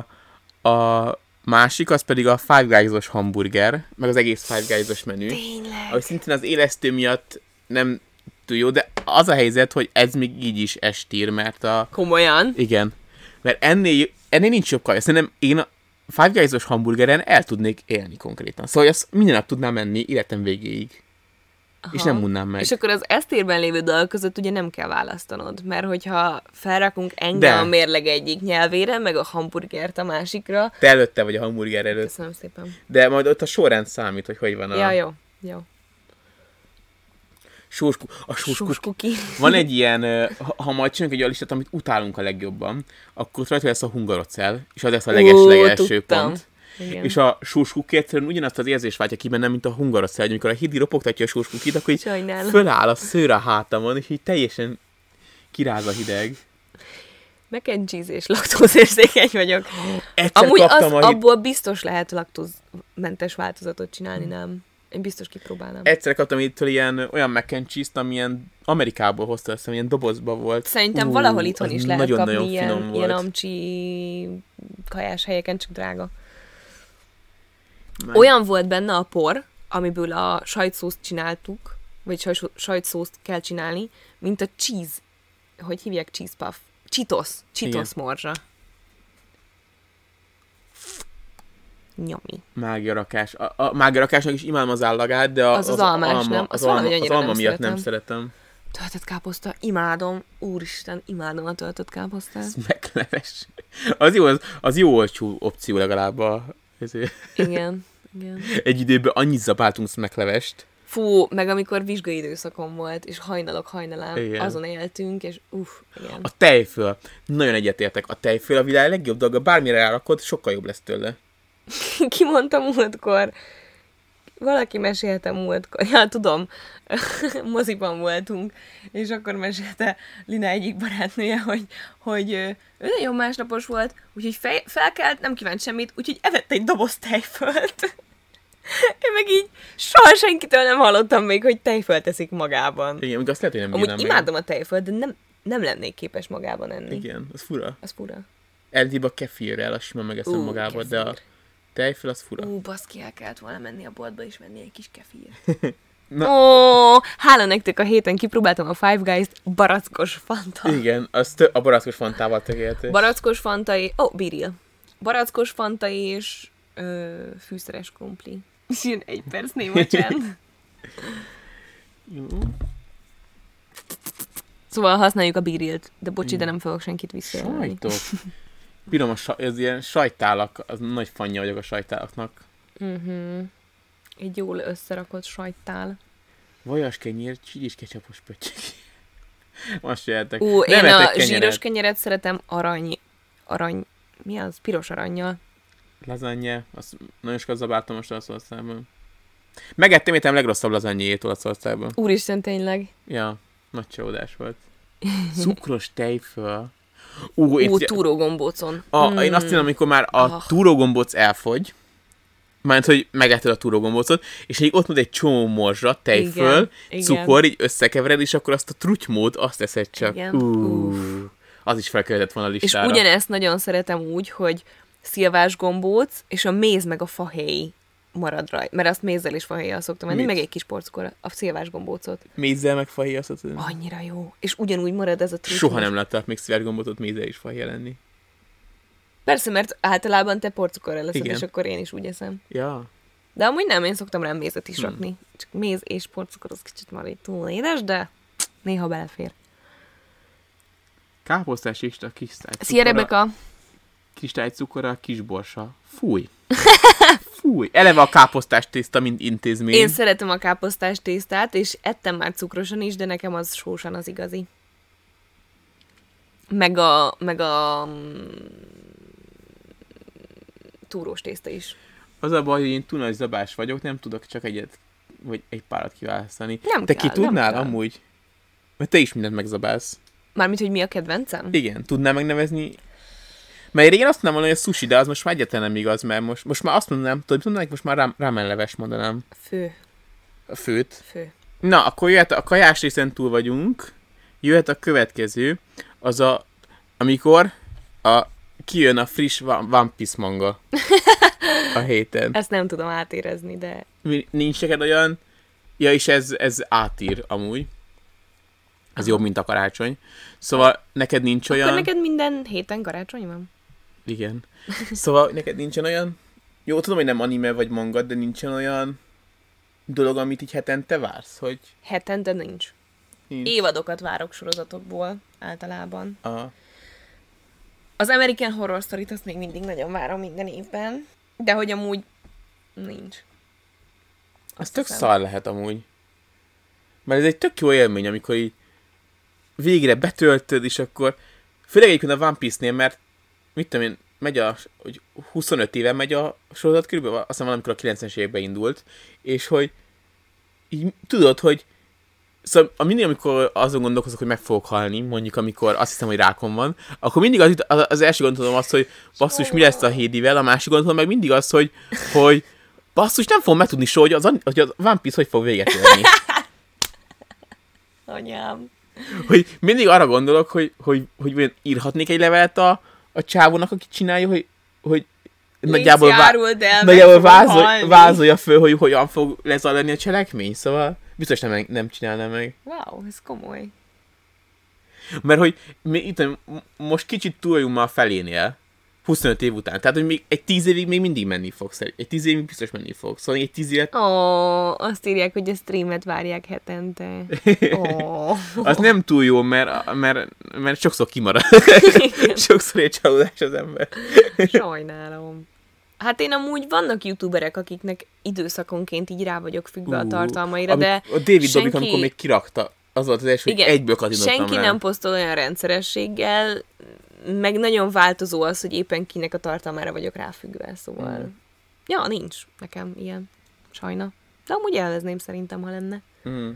a másik az pedig a Five Guys-os hamburger, meg az egész Five Guys-os menü. Tényleg. Ahogy szintén az élesztő miatt nem túl jó, de az a helyzet, hogy ez még így is estír, mert a... Komolyan? Igen. Mert ennél, ennél nincs jobb kaja. Szerintem én a Five Guys-os hamburgeren el tudnék élni konkrétan. Szóval azt minden nap tudnám menni életem végéig. Aha. És nem munnám meg. És akkor az esztérben lévő dolgok között ugye nem kell választanod, mert hogyha felrakunk engem De. a mérleg egyik nyelvére, meg a hamburgert a másikra, Te előtte vagy a hamburger előtt. köszönöm szépen. De majd ott a sorrend számít, hogy hogy van a Ja, jó, jó. sós, a sós, Sós kuki. Van egy ilyen, ha, ha majd csinálunk egy olyan listát, amit utálunk a legjobban, akkor ott rajta lesz a hungarocell, és az lesz a Ó, leges-legelső tudtam. pont. Igen. És a sóskuki egyszerűen ugyanazt az érzést váltja ki bennem, mint a hungarocell, hogy amikor a hidi ropogtatja a sóskukit, akkor így Sajnálom. föláll a szőr a hátamon, és így teljesen kiráz a hideg. Mac and cheese és laktózérzékeny vagyok. Egyszer Amúgy az, a hid... abból biztos lehet laktózmentes változatot csinálni, nem? Én biztos kipróbálnám. Egyszer kaptam itt ilyen olyan mac and cheese-t, ami ilyen Amerikából hozta, azt ilyen dobozba volt. Szerintem Ú, valahol itthon is lehet nagyon-nagyon kapni ilyen, finom ilyen volt. amcsi kajás helyeken, csak drága. Meg- Olyan volt benne a por, amiből a sajtszószt csináltuk, vagy saj- sajtszószt kell csinálni, mint a cheese, hogy hívják cheese puff? Cheetos, Cheetos Igen. morzsa. Nyomi. mágiarakás. A, a mágiarakásnak is imádom az állagát, de a, Az az almás, alma, nem? Az, Azt alma, az alma nem miatt nem szeretem. szeretem. Töltött káposzta, imádom. Úristen, imádom a töltött káposztát. Megleves. Az jó, az, az jó olcsó opció legalább a, ezért. Igen, igen. Egy időben annyit zabáltunk meglevest. Fú, meg amikor vizsgai időszakom volt, és hajnalok hajnalán, Igen. azon éltünk, és uff, igen. A tejföl. Nagyon egyetértek. A tejföl a világ legjobb dolga. Bármire rárakod, sokkal jobb lesz tőle. Ki mondta múltkor? Valaki mesélte múltkor, ja, tudom, moziban voltunk, és akkor mesélte Lina egyik barátnője, hogy, hogy ő nagyon másnapos volt, úgyhogy fej, felkelt, nem kívánt semmit, úgyhogy evett egy doboz tejfölt. Én meg így soha senkitől nem hallottam még, hogy tejfölt eszik magában. Igen, azt lehet, hogy nem Amúgy bírnám meg. imádom a tejfölt, de nem, nem lennék képes magában enni. Igen, az fura. Az fura. Eredetibb a kefirrel, azt simán megeszem Ú, magába, de a kefir. Tejföl az fura. Ú, baszki, el kellett volna menni a boltba és venni egy kis kefir. Na. Ó, hála nektek a héten kipróbáltam a Five Guys-t, barackos fanta. Igen, az tö- a barackos fantával tökéletes. Barackos fanta, és... Ó, oh, biril. Barackos fanta és ö, fűszeres krumpli. És ilyen egy perc néma csend. Jó. Szóval használjuk a birilt, de bocsi, de nem fogok senkit visszajelni. Sajtok. Bírom a sa- ez ilyen sajtálak, az nagy fanja vagyok a sajtálaknak. Uh-huh. Egy jól összerakott sajttál. Vajas kenyér, csilis kecsapos pöttyök. Most jöhetek. Ú, Nem én a kenyeret. zsíros kenyeret szeretem arany, arany, mi az? Piros arannyal. Lasagne, azt nagyon sokat zabáltam most Olaszországban. Megettem étem legrosszabb lazanyét Olaszországban. Úristen, tényleg. Ja, nagy csalódás volt. Cukros tejföl. Ú, Ú, túrógombócon. a, én azt mondom, amikor már a Ah. túrógombóc elfogy, mert hogy megetted a túrógombócot, és így ott van egy csomó morzsa, tejföl, Igen, cukor, így összekevered, és akkor azt a trutymót azt eszed csak. Igen. Ú, az is felkerülhetett volna a És listára. ugyanezt nagyon szeretem úgy, hogy szilvás gombóc, és a méz meg a fahéj marad rajta. Mert azt mézzel és fahéjjal szoktam enni, meg egy kis porckor a szilvás gombócot. Mézzel meg fahé, azt mondod? Annyira jó. És ugyanúgy marad ez a trükkmos. Soha nem láttak még szilárd gombótot mézzel és fahé lenni. Persze, mert általában te porcukorral leszed, Igen. és akkor én is úgy eszem. Ja. De amúgy nem, én szoktam rá mézet is rakni. Csak méz és porcukor az kicsit már így túl édes, de néha belefér. Káposztás és a kis Szia, Rebeka! kristálycukora, kisborsa. Fúj. Fúj. Eleve a káposztás tészta, mint intézmény. Én szeretem a káposztás tésztát, és ettem már cukrosan is, de nekem az sósan az igazi. Meg a, meg a mm, túrós tészta is. Az a baj, hogy én túl nagy zabás vagyok, nem tudok csak egyet, vagy egy párat kiválasztani. Nem Te kell, ki tudnál nem amúgy? Mert te is mindent megzabálsz. Mármint, hogy mi a kedvencem? Igen, tudnál megnevezni? Mert régen azt mondanám, hogy a sushi, de az most már egyetlen nem igaz, mert most, most már azt mondanám, tudod, mit mondanék, most már rám, rámenleves mondanám Fő, a főt. fő. Na, akkor jöhet a kajás részen túl vagyunk. Jöhet a következő, az a, amikor a, kijön a friss One One Piece manga a héten. Ezt nem tudom átérezni, de Mi- Nincs neked olyan, ja, és ez, ez átír amúgy. Ez jobb, mint a karácsony. Szóval neked nincs olyan... Akkor neked minden héten karácsony van? Igen. Szóval neked nincsen olyan... Jó, tudom, hogy nem anime vagy manga, de nincsen olyan dolog, amit így hetente vársz, hogy Hetente nincs. nincs. Évadokat várok sorozatokból általában. A... Az American Horror Story-t azt még mindig nagyon várom minden évben, de hogy amúgy nincs. Az tök hiszem. szar lehet amúgy. Mert ez egy tök jó élmény, amikor így végre betöltöd, és akkor főleg egyébként a One Piece-nél, mert mit tudom én, megy a, hogy 25 éve megy a sorozat körülbelül, azt hiszem valamikor a 90-es években indult, és hogy így tudod, hogy Szóval a mindig, amikor azon gondolkozok, hogy meg fogok halni, mondjuk amikor azt hiszem, hogy rákom van, akkor mindig az, az, az első gondolatom az, hogy basszus, mi lesz a Hédivel, a másik gondolatom meg mindig az, hogy, hogy basszus, nem fogom megtudni soha, hogy az, hogy az One Piece hogy fog véget érni. Anyám. hogy mindig arra gondolok, hogy, hogy, hogy, hogy írhatnék egy levelet a, a csávónak, aki csinálja, hogy, hogy nagyjából, Légy, el, meg nagyjából vázol, halni. vázolja föl, hogy hogyan fog lezajlani a cselekmény, szóval biztos nem, nem csinálná meg. Wow, ez komoly. Mert hogy mi itt most kicsit túl vagyunk már a felénél, 25 év után. Tehát, hogy még egy 10 évig még mindig menni fogsz. Egy 10 évig biztos menni fogsz. Szóval egy 10 évet, Ó, azt írják, hogy a streamet várják hetente. Ó. az nem túl jó, mert, mert, mert sokszor kimarad. sokszor egy csalódás az ember. Sajnálom. Hát én amúgy vannak youtuberek, akiknek időszakonként így rá vagyok függve a Ú, tartalmaira, Amik- de A David senki- Dobrik, amikor még kirakta, az volt az első, hogy Igen, egyből kattintottam senki rá. nem posztol olyan rendszerességgel, meg nagyon változó az, hogy éppen kinek a tartalmára vagyok ráfüggve, szóval... Mm. Ja, nincs nekem ilyen. Sajna. De amúgy elvezném szerintem, ha lenne. Mm.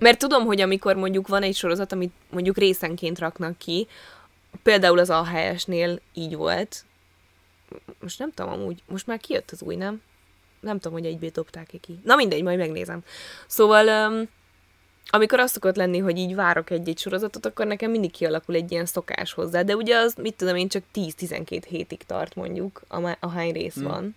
Mert tudom, hogy amikor mondjuk van egy sorozat, amit mondjuk részenként raknak ki, például az AHS-nél így volt, most nem tudom amúgy, most már kijött az új, nem? Nem tudom, hogy egybé dobták ki. Na mindegy, majd megnézem. Szóval, um, amikor azt szokott lenni, hogy így várok egy-egy sorozatot, akkor nekem mindig kialakul egy ilyen szokás hozzá, de ugye az, mit tudom én, csak 10-12 hétig tart mondjuk, ahány rész Hmm. van.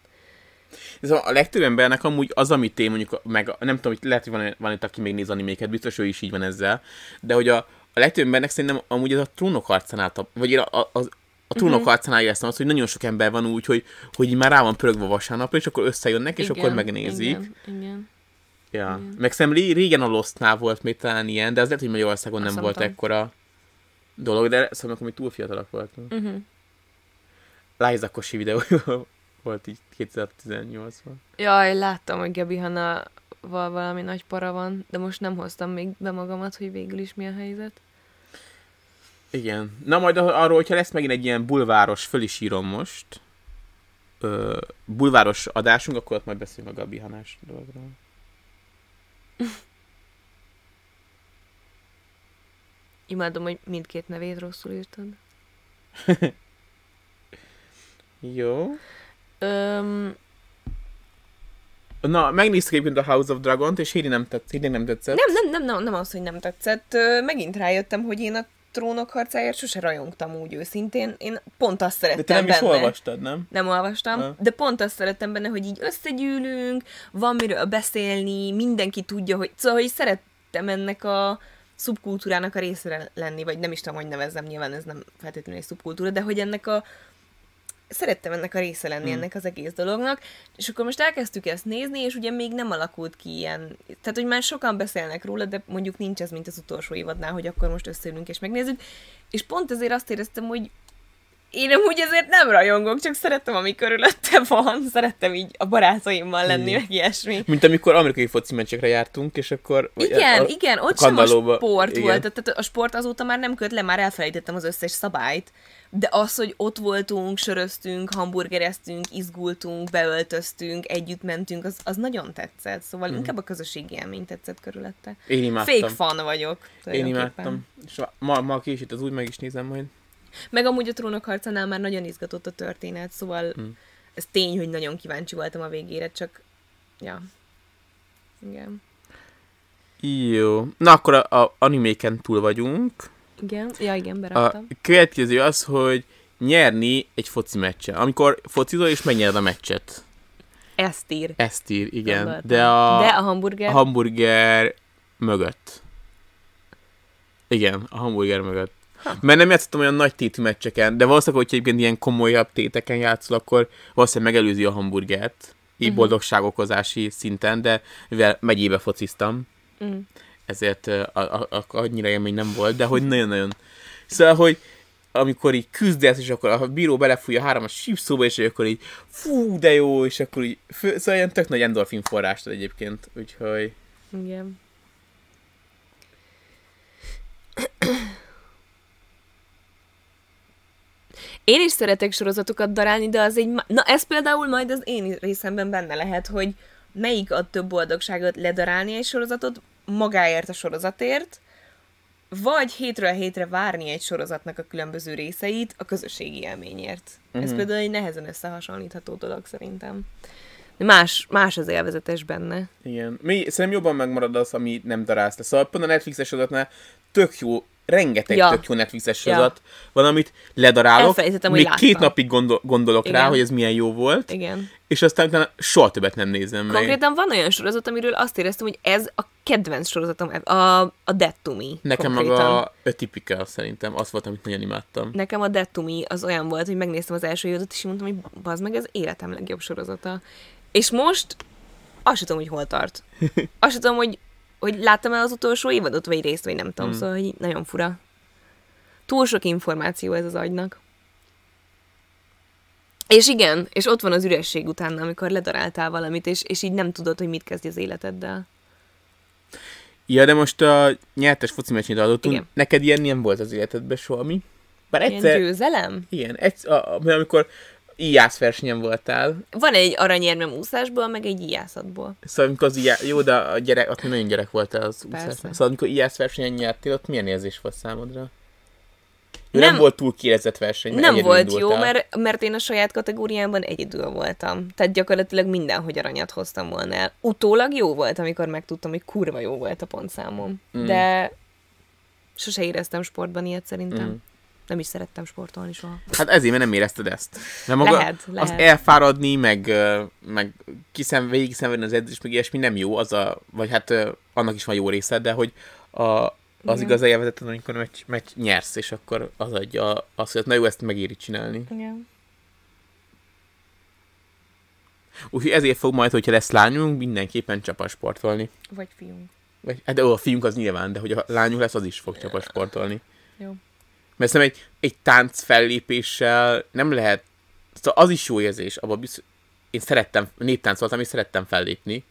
Szóval a legtöbb embernek amúgy az, amit én mondjuk, meg nem tudom, hogy lehet, hogy van, van itt, aki még néz animéket, biztos ő is így van ezzel, de hogy a, a legtöbb embernek szerintem amúgy ez a trónok harcánál, vagy a, a, a, a trónok Mhm. uh-huh. harcánál éreztem azt, hogy nagyon sok ember van úgy, hogy, hogy már rá van pörögve vasárnapra, és akkor összejönnek, és akkor megnézik. Igen, igen. Ja. Meg szerintem ré- régen a Lostnál volt még talán ilyen, de az lehet, hogy Magyarországon nem Azt nem volt tudom. ekkora dolog, de szóval akkor mi túl fiatalok voltunk. Uh-huh. Liza Kossi videó volt így 2018-ban. Jaj, láttam, hogy Gabi Hanna val valami nagy para van, de most nem hoztam még be magamat, hogy végül is mi a helyzet. Igen. Na majd arról, hogyha lesz megint egy ilyen bulváros, föl is írom most, ö, bulváros adásunk, akkor ott majd beszélünk a Gabi Hanás dologról. Imádom, hogy mindkét nevét rosszul írtad. Jó. Öm, Na, megnéztük egyébként a House of Dragon-t, és Hédi nem, tetsz, Hédi nem tetszett. nem, nem, nem, nem, nem az, hogy nem tetszett. Megint rájöttem, hogy én a trónok harcáért sose rajongtam úgy őszintén. Én pont azt szerettem De te nem is benne. olvastad, nem? Nem olvastam, Ha. de pont azt szerettem benne, hogy így összegyűlünk, van miről beszélni, mindenki tudja, hogy... Szóval, hogy szerettem ennek a szubkultúrának a részére lenni, vagy nem is tudom, hogy nevezzem, nyilván ez nem feltétlenül egy szubkultúra, de hogy ennek a szerettem ennek a része lenni, ennek az egész dolognak, és akkor most elkezdtük ezt nézni, és ugye még nem alakult ki ilyen, tehát hogy már sokan beszélnek róla, de mondjuk nincs ez, mint az utolsó évadnál, hogy akkor most összeülünk és megnézzük, és pont ezért azt éreztem, hogy én amúgy ezért nem rajongok, csak szerettem, ami körülötte van, szerettem így a barátaimmal lenni, meg ilyesmi. Mint amikor amerikai foci meccsekre jártunk, és akkor... Igen, a, igen, ott sem a sport igen. volt, tehát a sport azóta már nem köt le, már elfelejtettem az összes szabályt, de az, hogy ott voltunk, söröztünk, hamburgereztünk, izgultunk, beöltöztünk, együtt mentünk, az, az nagyon tetszett, szóval Mhm. inkább a közösségi élmény tetszett körülötte. Én imádtam. Fake fan vagyok. Én imádtam. És ma, ma később az úgy meg is nézem majd. Meg amúgy a trónok harcánál már nagyon izgatott a történet, szóval Hmm. ez tény, hogy nagyon kíváncsi voltam a végére, csak ja. Igen. Jó. Na akkor a, a animéken túl vagyunk. Igen, ja igen, A beraktam. következő az, hogy nyerni egy foci meccsen. Amikor focizol és megnyered a meccset. Ezt ír. Ezt ír, igen. Gondoltam. De a, De a hamburger... a hamburger mögött. Igen, a hamburger mögött. Ha. Mert nem játszottam olyan nagy tétű meccseken, de valószínűleg, hogyha egyébként ilyen komolyabb téteken játszol, akkor valószínűleg megelőzi a hamburgert, így Mhm. boldogság okozási szinten, de mivel megyébe fociztam, Mm. ezért a, a, a, annyira élmény nem volt, de hogy nagyon-nagyon. Szóval, hogy amikor így küzdesz, és akkor a bíró belefújja három a sípszóba, és akkor így fú, de jó, és akkor így, fő, szóval ilyen tök nagy endorfin forrást egyébként, úgyhogy Igen. Én is szeretek sorozatokat darálni, de az egy... Na, ez például majd az én részemben benne lehet, hogy melyik ad több boldogságot ledarálni egy sorozatot magáért a sorozatért, vagy hétről hétre várni egy sorozatnak a különböző részeit a közösségi élményért. Ez Mhm. például egy nehezen összehasonlítható dolog szerintem. Más, más az élvezetes benne. Igen. Mi, szerintem jobban megmarad az, ami nem darálsz le. Szóval pont a Netflixes sorozatnál tök jó, rengeteg Ja. ja. tök jó Netflixes Ja. sorozat van, amit ledarálok. Még két láttam. napig gondol, gondolok Igen. rá, hogy ez milyen jó volt, Igen. és aztán utána soha többet nem nézem meg. Konkrétan van olyan sorozat, amiről azt éreztem, hogy ez a kedvenc sorozatom, ev- a, a Dead to Me. Nekem konkrétan. maga a Typical szerintem, az volt, amit nagyon imádtam. Nekem a Dead to Me az olyan volt, hogy megnéztem az első évadot, és mondtam, hogy bazd meg, ez életem legjobb sorozata. És most azt sem tudom, hogy hol tart. Azt sem tudom, hogy, hogy láttam-e az utolsó évadot, vagy részt, vagy nem tudom, Hmm. szóval hogy nagyon fura. Túl sok információ ez az agynak. És igen, és ott van az üresség utána, amikor ledaráltál valamit, és, és így nem tudod, hogy mit kezdj az életeddel. Ja, de most a nyertes foci meccsét adottunk. Igen. Neked ilyen nem volt az életedben soha, Bár Ilyen egyszer, győzelem? igen, egyszer, a, a, amikor íjász versenyen voltál, Van egy aranyérmem úszásból, meg egy ijászatból. Szóval amikor az íjá... Jó, de a gyerek, ott nagyon gyerek voltál az úszásnál. Szóval amikor íjász versenyen nyertél, ott milyen érzés volt számodra? Jó, Nem- nem, volt túl kiélezett verseny, Nem volt jó, indultál. mert, mert én a saját kategóriámban egyedül voltam. Tehát gyakorlatilag mindenhogy aranyat hoztam volna el. Utólag jó volt, amikor megtudtam, hogy kurva jó volt a pontszámom. Mm. De sose éreztem sportban ilyet szerintem. Mm. Nem is szerettem sportolni soha. Hát ezért, mert nem érezted ezt. Mert maga Lehet, az lehet. elfáradni, meg, meg kiszem, végig szenvedni az edzés, meg ilyesmi nem jó, az a, vagy hát annak is van jó része, de hogy a, az Igen. igaz élvezeted, amikor meccs, meccs nyersz, és akkor az adja azt, hogy na jó, ezt megéri csinálni. Igen. Úgyhogy ezért fog majd, hogyha lesz lányunk, mindenképpen csapasportolni. Vagy fiunk. Vagy, hát de ó, a fiunk az nyilván, de hogy a lányunk lesz, az is fog csapasportolni. Jó. Mert szerintem egy, egy tánc fellépéssel nem lehet, szóval az is jó érzés, abban biztos, én szerettem, néptáncoltam, és szerettem fellépni,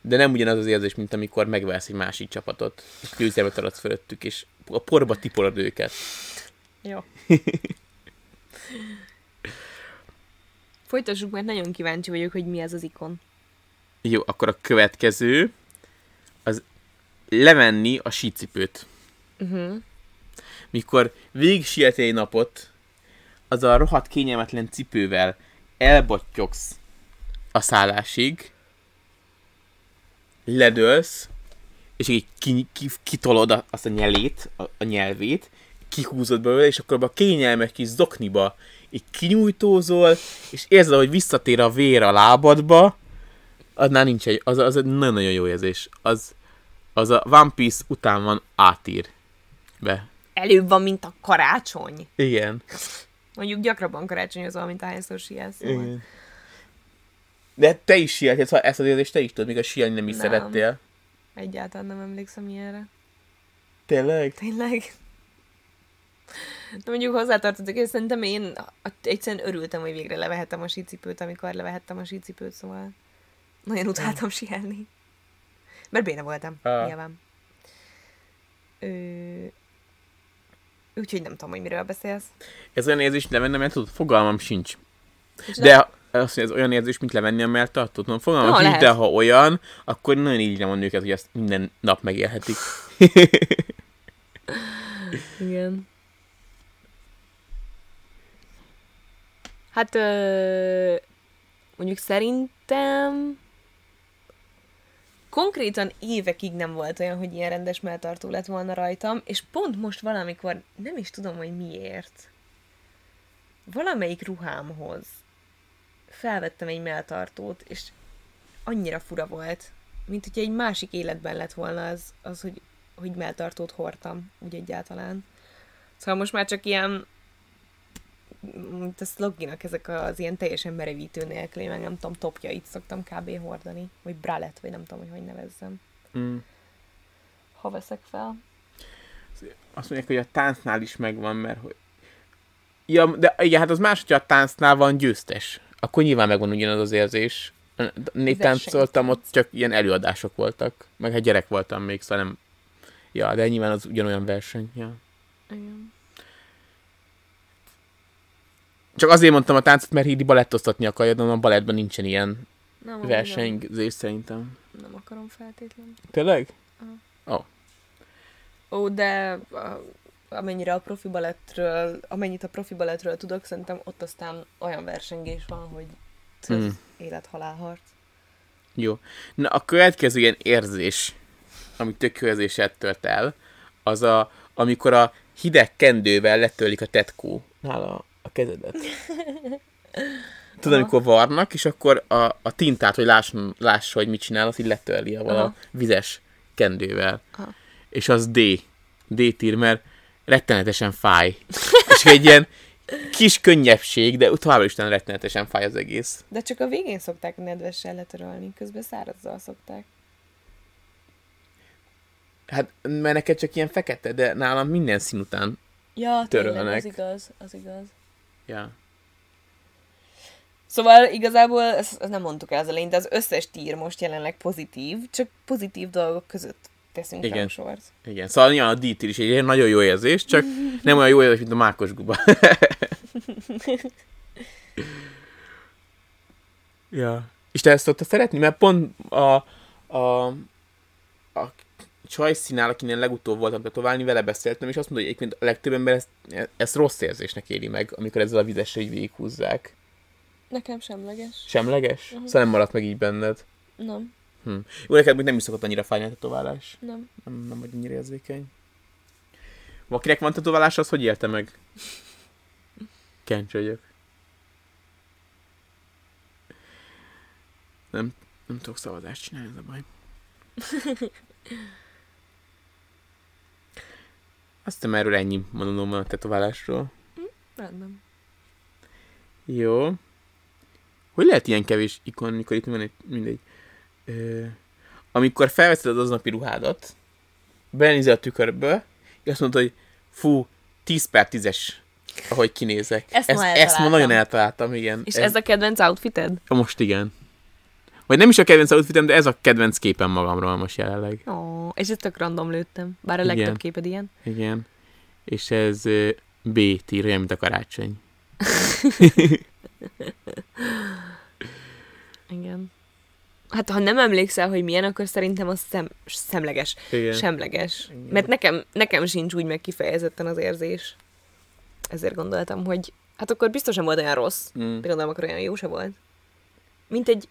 de nem ugyanaz az érzés, mint amikor megversz egy másik csapatot, és győzelmet adsz fölöttük, és a porba tipolod őket. Jó. Folytassuk, mert nagyon kíváncsi vagyok, hogy mi ez az ikon. Jó, akkor a következő, az levenni a sícipőt. Uh-huh. Mikor végig siettél egy napot, az a rohadt kényelmetlen cipővel elbottyogsz a szállásig, ledőlsz, és így ki, ki, kitolod azt a nyelét, a, a nyelvét, kihúzod belőle, és akkor a kényelmes kis zokniba így kinyújtózol, és érzed, hogy visszatér a vér a lábadba, annál nincs egy, az, az egy nagyon-nagyon jó érzés. Az, az a One Piece után van átír be. Előbb van, mint a karácsony. Igen. Mondjuk gyakrabban karácsonyozol, mint ahányszor sielsz. Szóval. Igen. De te is sieltél, szóval ezt az érzést te is tudod, míg a sielni nem is Nem. szerettél. Egyáltalán nem emlékszem ilyenre. Tényleg? Tényleg? De mondjuk hozzátartozik, és szerintem én egyszerűen örültem, hogy végre levehettem a sícipőt, amikor levehettem a sícipőt, szóval nagyon utáltam sielni. Mert béna voltam, Ah. nyilván. Ö... Úgyhogy nem tudom, hogy miről beszélsz. Ez olyan érzés, mint levenni a melltartót? Fogalmam sincs. De azt, hogy ez olyan érzés, mint levenni a melltartót? No, fogalmam No, sincs, lehet. de ha olyan, akkor nagyon így van őket, hogy ezt minden nap megélhetik. Igen. Hát ö, mondjuk szerintem konkrétan évekig nem volt olyan, hogy ilyen rendes melltartó lett volna rajtam, és pont most valamikor, nem is tudom, hogy miért, valamelyik ruhámhoz felvettem egy melltartót, és annyira fura volt, mint hogyha egy másik életben lett volna az, az hogy, hogy melltartót hordtam, úgy egyáltalán. Szóval most már csak ilyen mint a szlogginak ezek az ilyen teljesen merevítő nélkül, én meg nem tudom, topjait szoktam kb. hordani, vagy bralett, vagy nem tudom, hogy hogy nevezzem, Mm. ha veszek fel. Azt mondják, hogy a táncnál is megvan, mert hogy... Ja, de igen, hát az más, hogyha a táncnál van győztes. Akkor nyilván megvan ugyanaz az érzés. Négy táncoltam, ott csak ilyen előadások voltak. Meg hát gyerek voltam még, szóval nem... Ja, de nyilván az ugyanolyan verseny. Ja. Igen. Csak azért mondtam a táncot, mert így balettoztatni akarja, de a balettben nincsen ilyen Nem, versenyzés szerintem. Nem, akarom feltétlenül. Tényleg? Ó, de a, amennyire a profi balettről, amennyit a profi balettről tudok, szerintem ott aztán olyan versengés van, hogy Mm. élet-halálharc. Jó. Na, a következő ilyen érzés, ami tök jó érzéset tölt el, az a, amikor a hideg kendővel letörlik a tetkónál a, a kezedet. Tudod, amikor varnak, és akkor a, a tintát, hogy láss, lássa, hogy mit csinál, azt így letörli a vala Aha. vizes kendővel. Aha. És az D. D-tír, mert rettenetesen fáj. és egy ilyen kis könnyebbség, de továbbra is rettenetesen fáj az egész. De csak a végén szokták nedvessel letörölni, közben szárazzal szokták. Hát, mert neked csak ilyen fekete, de nálam minden szín után. Ja, Törölnek. tényleg, az igaz, az igaz. Ja. Szóval igazából, ezt, ezt nem mondtuk el az elején, de az összes tír most jelenleg pozitív, csak pozitív dolgok között teszünk Igen. rangsort. Igen, szóval nyilván a dítír is egy nagyon jó érzés, csak nem olyan jó érzés, mint a mákos guba. ja. És te ezt szoktad szeretni? Mert pont a, a, a csajszínál, akinél legutóbb voltam tetoválni, vele beszéltem, és azt mondta, hogy egyébként a legtöbb ember ezt, ezt rossz érzésnek éli meg, amikor ezzel a vizessel így végighúzzák. Nekem semleges. Semleges? Uh-huh. Szóval nem maradt meg így benned. Nem, Hm. Jó, neked még nem is szokott annyira fájni a tetoválás. nem. Nem, nem vagy annyira érzékeny. Akinek van tetoválása, az hogy élte meg? Kencs vagyok. Nem, nem tudok szavazást csinálni, ez a baj. Azt hiszem erről ennyi mondanom van a tetoválásról. Rendben. Jó. Hogy lehet ilyen kevés ikon, mikor itt van egy, mindegy. Ö, amikor felveszed az aznapi ruhádat, belenézel a tükörbe, és azt mondod, hogy fú, 10 per 10-es, ahogy kinézek. Ezt ma ezt ma nagyon eltaláltam, igen. És ez, a kedvenc outfited? Most igen. Vagy nem is a kedvenc outfitem, de ez a kedvenc képen magamról most jelenleg. Ó, és ezt tök random lőttem. Bár a Igen. legtöbb képed ilyen. Igen. És ez B tír, olyan, mint a karácsony. Igen. Hát ha nem emlékszel, hogy milyen, akkor szerintem az szem, szemleges. Igen. Semleges. Igen. Mert nekem, nekem sincs úgy meg kifejezetten az érzés. Ezért gondoltam, hogy hát akkor biztosan volt olyan rossz. Mm. De gondolom, akkor olyan jó se volt. Mint egy...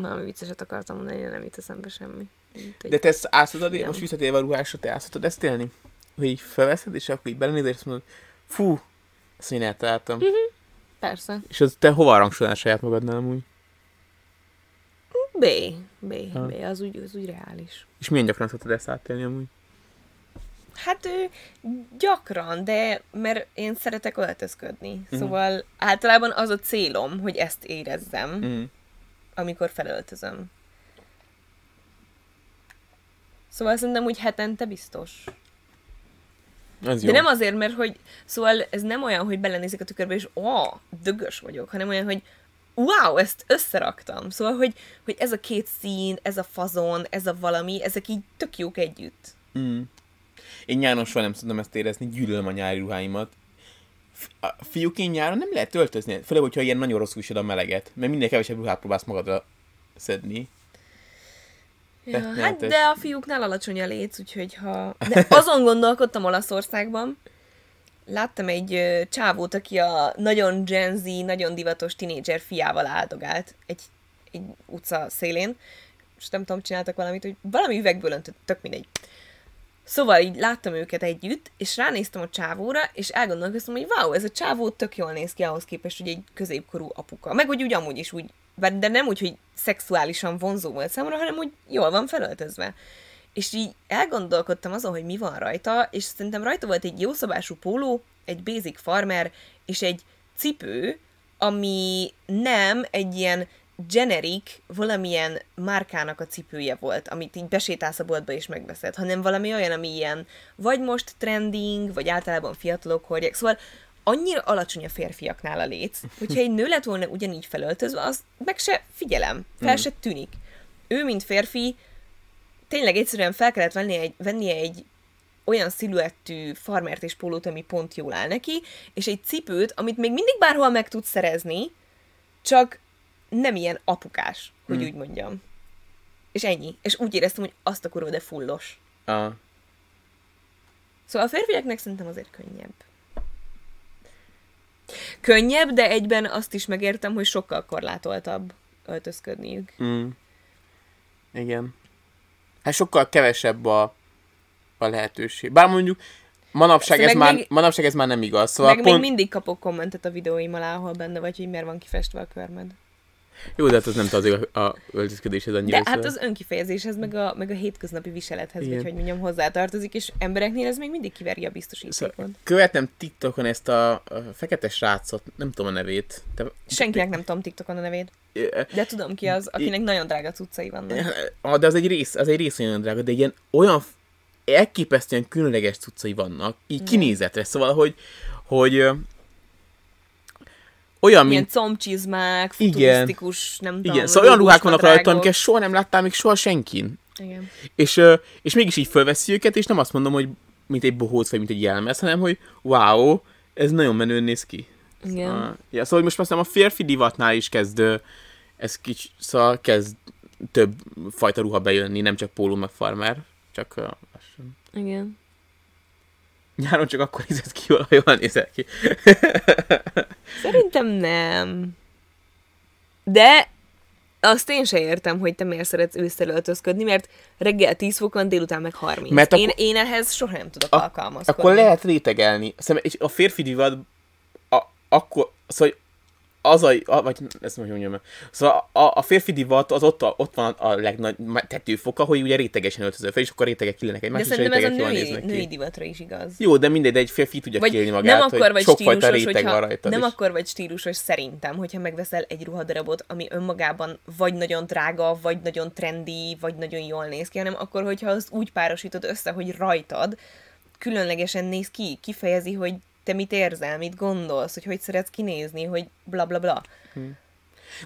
Valami vicceset akartam mondani, de nem jut eszembe semmi. Egy... De te ezt átszatod, Igen. most visszatérve a ruhásra, te átszatod ezt élni? Hogy így felveszed, és akkor így belenézel, és azt mondod, fú, ezt én eltaláltam. Persze. És az te hova rangsolnál saját magadnál amúgy? B. B. Ha. B. Az úgy, az úgy reális. És milyen gyakran szoktad ezt átélni amúgy? Hát ő gyakran, de mert én szeretek öltözködni. Uh-huh. Szóval általában az a célom, hogy ezt érezzem, uh-huh. Mm. Amikor felöltözöm. Szóval szerintem úgy hetente biztos. De jó. nem azért, mert hogy, szóval ez nem olyan, hogy belenézek a tükörbe, és ó, dögös vagyok, hanem olyan, hogy wow, ezt összeraktam. Szóval, hogy, hogy ez a két szín, ez a fazon, ez a valami, ezek így tök jók együtt. Mm. Én nyáron soha nem tudom ezt érezni, gyűlölöm a nyári ruháimat. A fiúként nyáron nem lehet öltözni, főleg, hogyha ilyen nagyon rosszul vised a meleget, mert minél kevesebb ruhát próbálsz magadra szedni. Ja, hát de a fiúknál alacsony a léc, úgyhogy ha... De azon gondolkodtam Olaszországban, láttam egy ö, csávót, aki a nagyon Gen Z, nagyon divatos tinédzser fiával áldogált egy, egy utca szélén, és nem tudom, csináltak valamit, hogy valami üvegből öntött, tök mindegy. Szóval így láttam őket együtt, és ránéztem a csávóra, és elgondolkoztam, hogy wow, ez a csávó tök jól néz ki ahhoz képest, hogy egy középkorú apuka. Meg hogy úgy amúgy is úgy, de nem úgy, hogy szexuálisan vonzó volt számomra, hanem úgy jól van felöltözve. És így elgondolkodtam azon, hogy mi van rajta, és szerintem rajta volt egy jószabású póló, egy basic farmer, és egy cipő, ami nem egy ilyen generic, valamilyen márkának a cipője volt, amit így besétálsz a boltba és megveszed, hanem valami olyan, ami ilyen vagy most trending, vagy általában fiatalok hordják. Szóval annyira alacsony a férfiaknál a léc, hogyha egy nő lett volna ugyanígy felöltözve, az meg se figyelem, fel se tűnik. Ő, mint férfi, tényleg egyszerűen fel kellett vennie egy, vennie egy olyan sziluettű farmert és pólót, ami pont jól áll neki, és egy cipőt, amit még mindig bárhol meg tudsz szerezni, csak nem ilyen apukás, hogy Hmm. úgy mondjam. És ennyi. És úgy éreztem, hogy azt a kurva, de fullos. A... Szóval a férfiaknak szerintem azért könnyebb. Könnyebb, de egyben azt is megértem, hogy sokkal korlátoltabb öltözködniük. Mm. Igen. Hát sokkal kevesebb a, a lehetőség. Bár mondjuk manapság, Szóval ez már, még- manapság ez már nem igaz. Szóval Meg pont... még mindig kapok kommentet a videóim alá, ahol benne vagy, hogy miért van kifestve a körmed. Jó, de hát az nem tartozik a, a öltözködéshez annyira. De hát szóval- az önkifejezéshez, meg a, meg a hétköznapi viselethez, Igen. vagy hogy mondjam, hozzátartozik, és embereknél ez még mindig kiveri a Szóval biztosítékot. követem TikTokon ezt a, a fekete srácot, nem tudom a nevét. Te, Senkinek nem tudom TikTokon a nevét, de tudom ki az, akinek nagyon drága cuccai vannak. Ah, de az egy rész, az egy rész olyan drága, de ilyen olyan elképesztően különleges cuccai vannak, így kinézetre, szóval, hogy, hogy olyan, Ilyen mint, combcsizmák, Igen. futurisztikus, nem tudom. igen, szóval olyan ruhák vannak rajta, amiket soha nem láttál még soha senkin. Igen. És, és mégis így fölveszi őket, és nem azt mondom, hogy mint egy bohóc, vagy mint egy jelmez, hanem, hogy wow, ez nagyon menően néz ki. Igen. Ah, ja, szóval most azt hiszem a férfi divatnál is kezd, ö, ez kicsi, szóval kezd több fajta ruha bejönni, nem csak póló meg farmer, csak uh, lassan. Igen. Nyáron csak akkor nézett ki ha jól nézel ki. Szerintem nem. De azt én se értem, hogy te miért szeretsz ősszel öltözködni, mert reggel 10 fok van, délután meg 30. Mert én, akkor- én ehhez soha nem tudok Ak- alkalmazkodni. Akkor lehet rétegelni. Szerintem, és a férfi divat, a, akkor, szóval az a, a vagy ezt hogy mondjam, el. szóval a, a férfi divat az ott, a, ott van a legnagy tetőfoka, hogy ugye rétegesen öltözöl fel, és akkor rétegek killenek egymást, és rétegek jól női, néznek női ki. divatra is igaz. Jó, de mindegy, de egy férfi tudja Vagy kiélni magát, nem akkor hogy vagy sokfajta réteg hogyha, van rajta. nem akkor vagy stílusos szerintem, hogyha megveszel egy ruhadarabot, ami önmagában vagy nagyon drága, vagy nagyon trendi, vagy nagyon jól néz ki, hanem akkor, hogyha azt úgy párosítod össze, hogy rajtad különlegesen néz ki, kifejezi, hogy te mit érzel, mit gondolsz, hogy hogy szeretsz kinézni, hogy bla bla bla.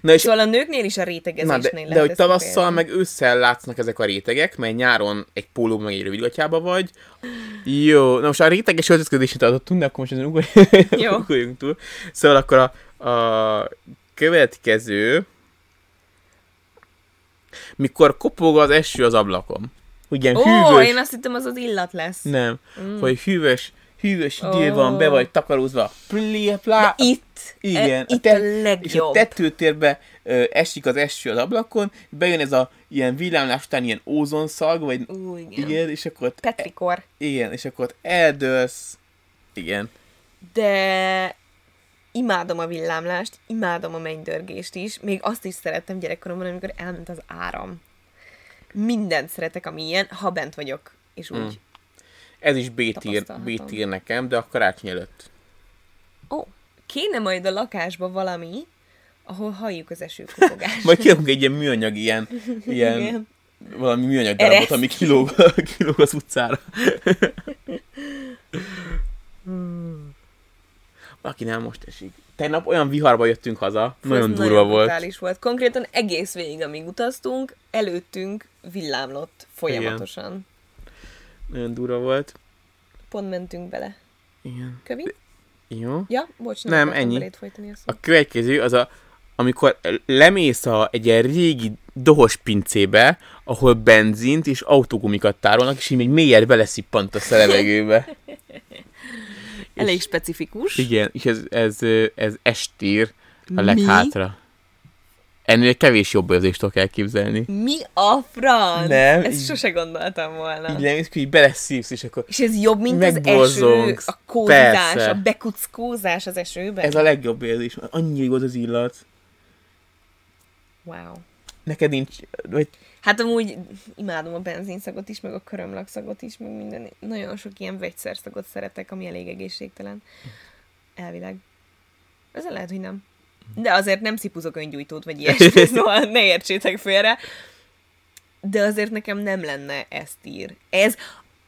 Na és Szóval a nőknél is a Na, rétegezésnél de, lehet de hogy tavasszal meg ősszel látsznak ezek a rétegek, mert nyáron egy póló meg egy rövidgatjába vagy. Jó, na most a réteges öltözködését tartottunk, de akkor most ezen ugorjunk, Jó. ugorjunk túl. Szóval akkor a, a következő, mikor kopog az eső az ablakon. Hogy ilyen Ó, hűvös, én azt hittem, az az illat lesz. nem, mm. hogy hűvös, hűvös idő Ó. van, be vagy takarózva, plé, plá, Itt, igen, e, a itt te- a és a legjobb. tetőtérbe ö, esik az eső az ablakon, bejön ez a ilyen villámlás után ilyen ózonszag, vagy Ú, igen. igen. és akkor ott, Petrikor. igen, és akkor ott eldőlsz, igen. de imádom a villámlást, imádom a mennydörgést is, még azt is szerettem gyerekkoromban, amikor elment az áram. Mindent szeretek, ami ilyen, ha bent vagyok, és úgy. Mm. Ez is B-tier, nekem, de a karácsony előtt. Ó, kéne majd a lakásba valami, ahol halljuk az esőkopogást. Majd kirakunk egy ilyen műanyag, ilyen, ilyen Igen. valami műanyag darabot, ami kilóg, kilóg az utcára. Valaki nem most esik. Tegnap olyan viharba jöttünk haza, Fú, nagyon durva volt. brutális volt. Konkrétan egész végig, amíg utaztunk, előttünk villámlott folyamatosan. Nagyon durva volt. Pont mentünk bele. Igen. Kövi? Jó. Ja, bocs, nem, Nem, ennyi. folytani a szót. A következő az a, amikor lemész a, egy ilyen régi dohos pincébe, ahol benzint és autógumikat tárolnak, és így még mélyet beleszippantasz a levegőbe. Elég specifikus. Igen, és ez, ez, ez estír a Mi? Ennél kevés jobb érzést tudok elképzelni. Mi a franc? Nem, Ezt így- sose gondoltam volna. Így lemész, hogy így beleszívsz, és akkor És ez jobb, mint az eső, a kózás, Persze. a bekuckózás az esőben? ez a legjobb érzés. Annyi jó az az illat. Wow. Neked nincs, vagy Hát amúgy imádom a benzinszagot is, meg a körömlakszagot is, meg minden. Nagyon sok ilyen vegyszerszagot szeretek, ami elég egészségtelen. Elvileg. Ezzel lehet, hogy nem. De azért nem szipuzok öngyújtót, vagy ilyesmi, szóval ne értsétek félre. De azért nekem nem lenne ezt ír. Ez,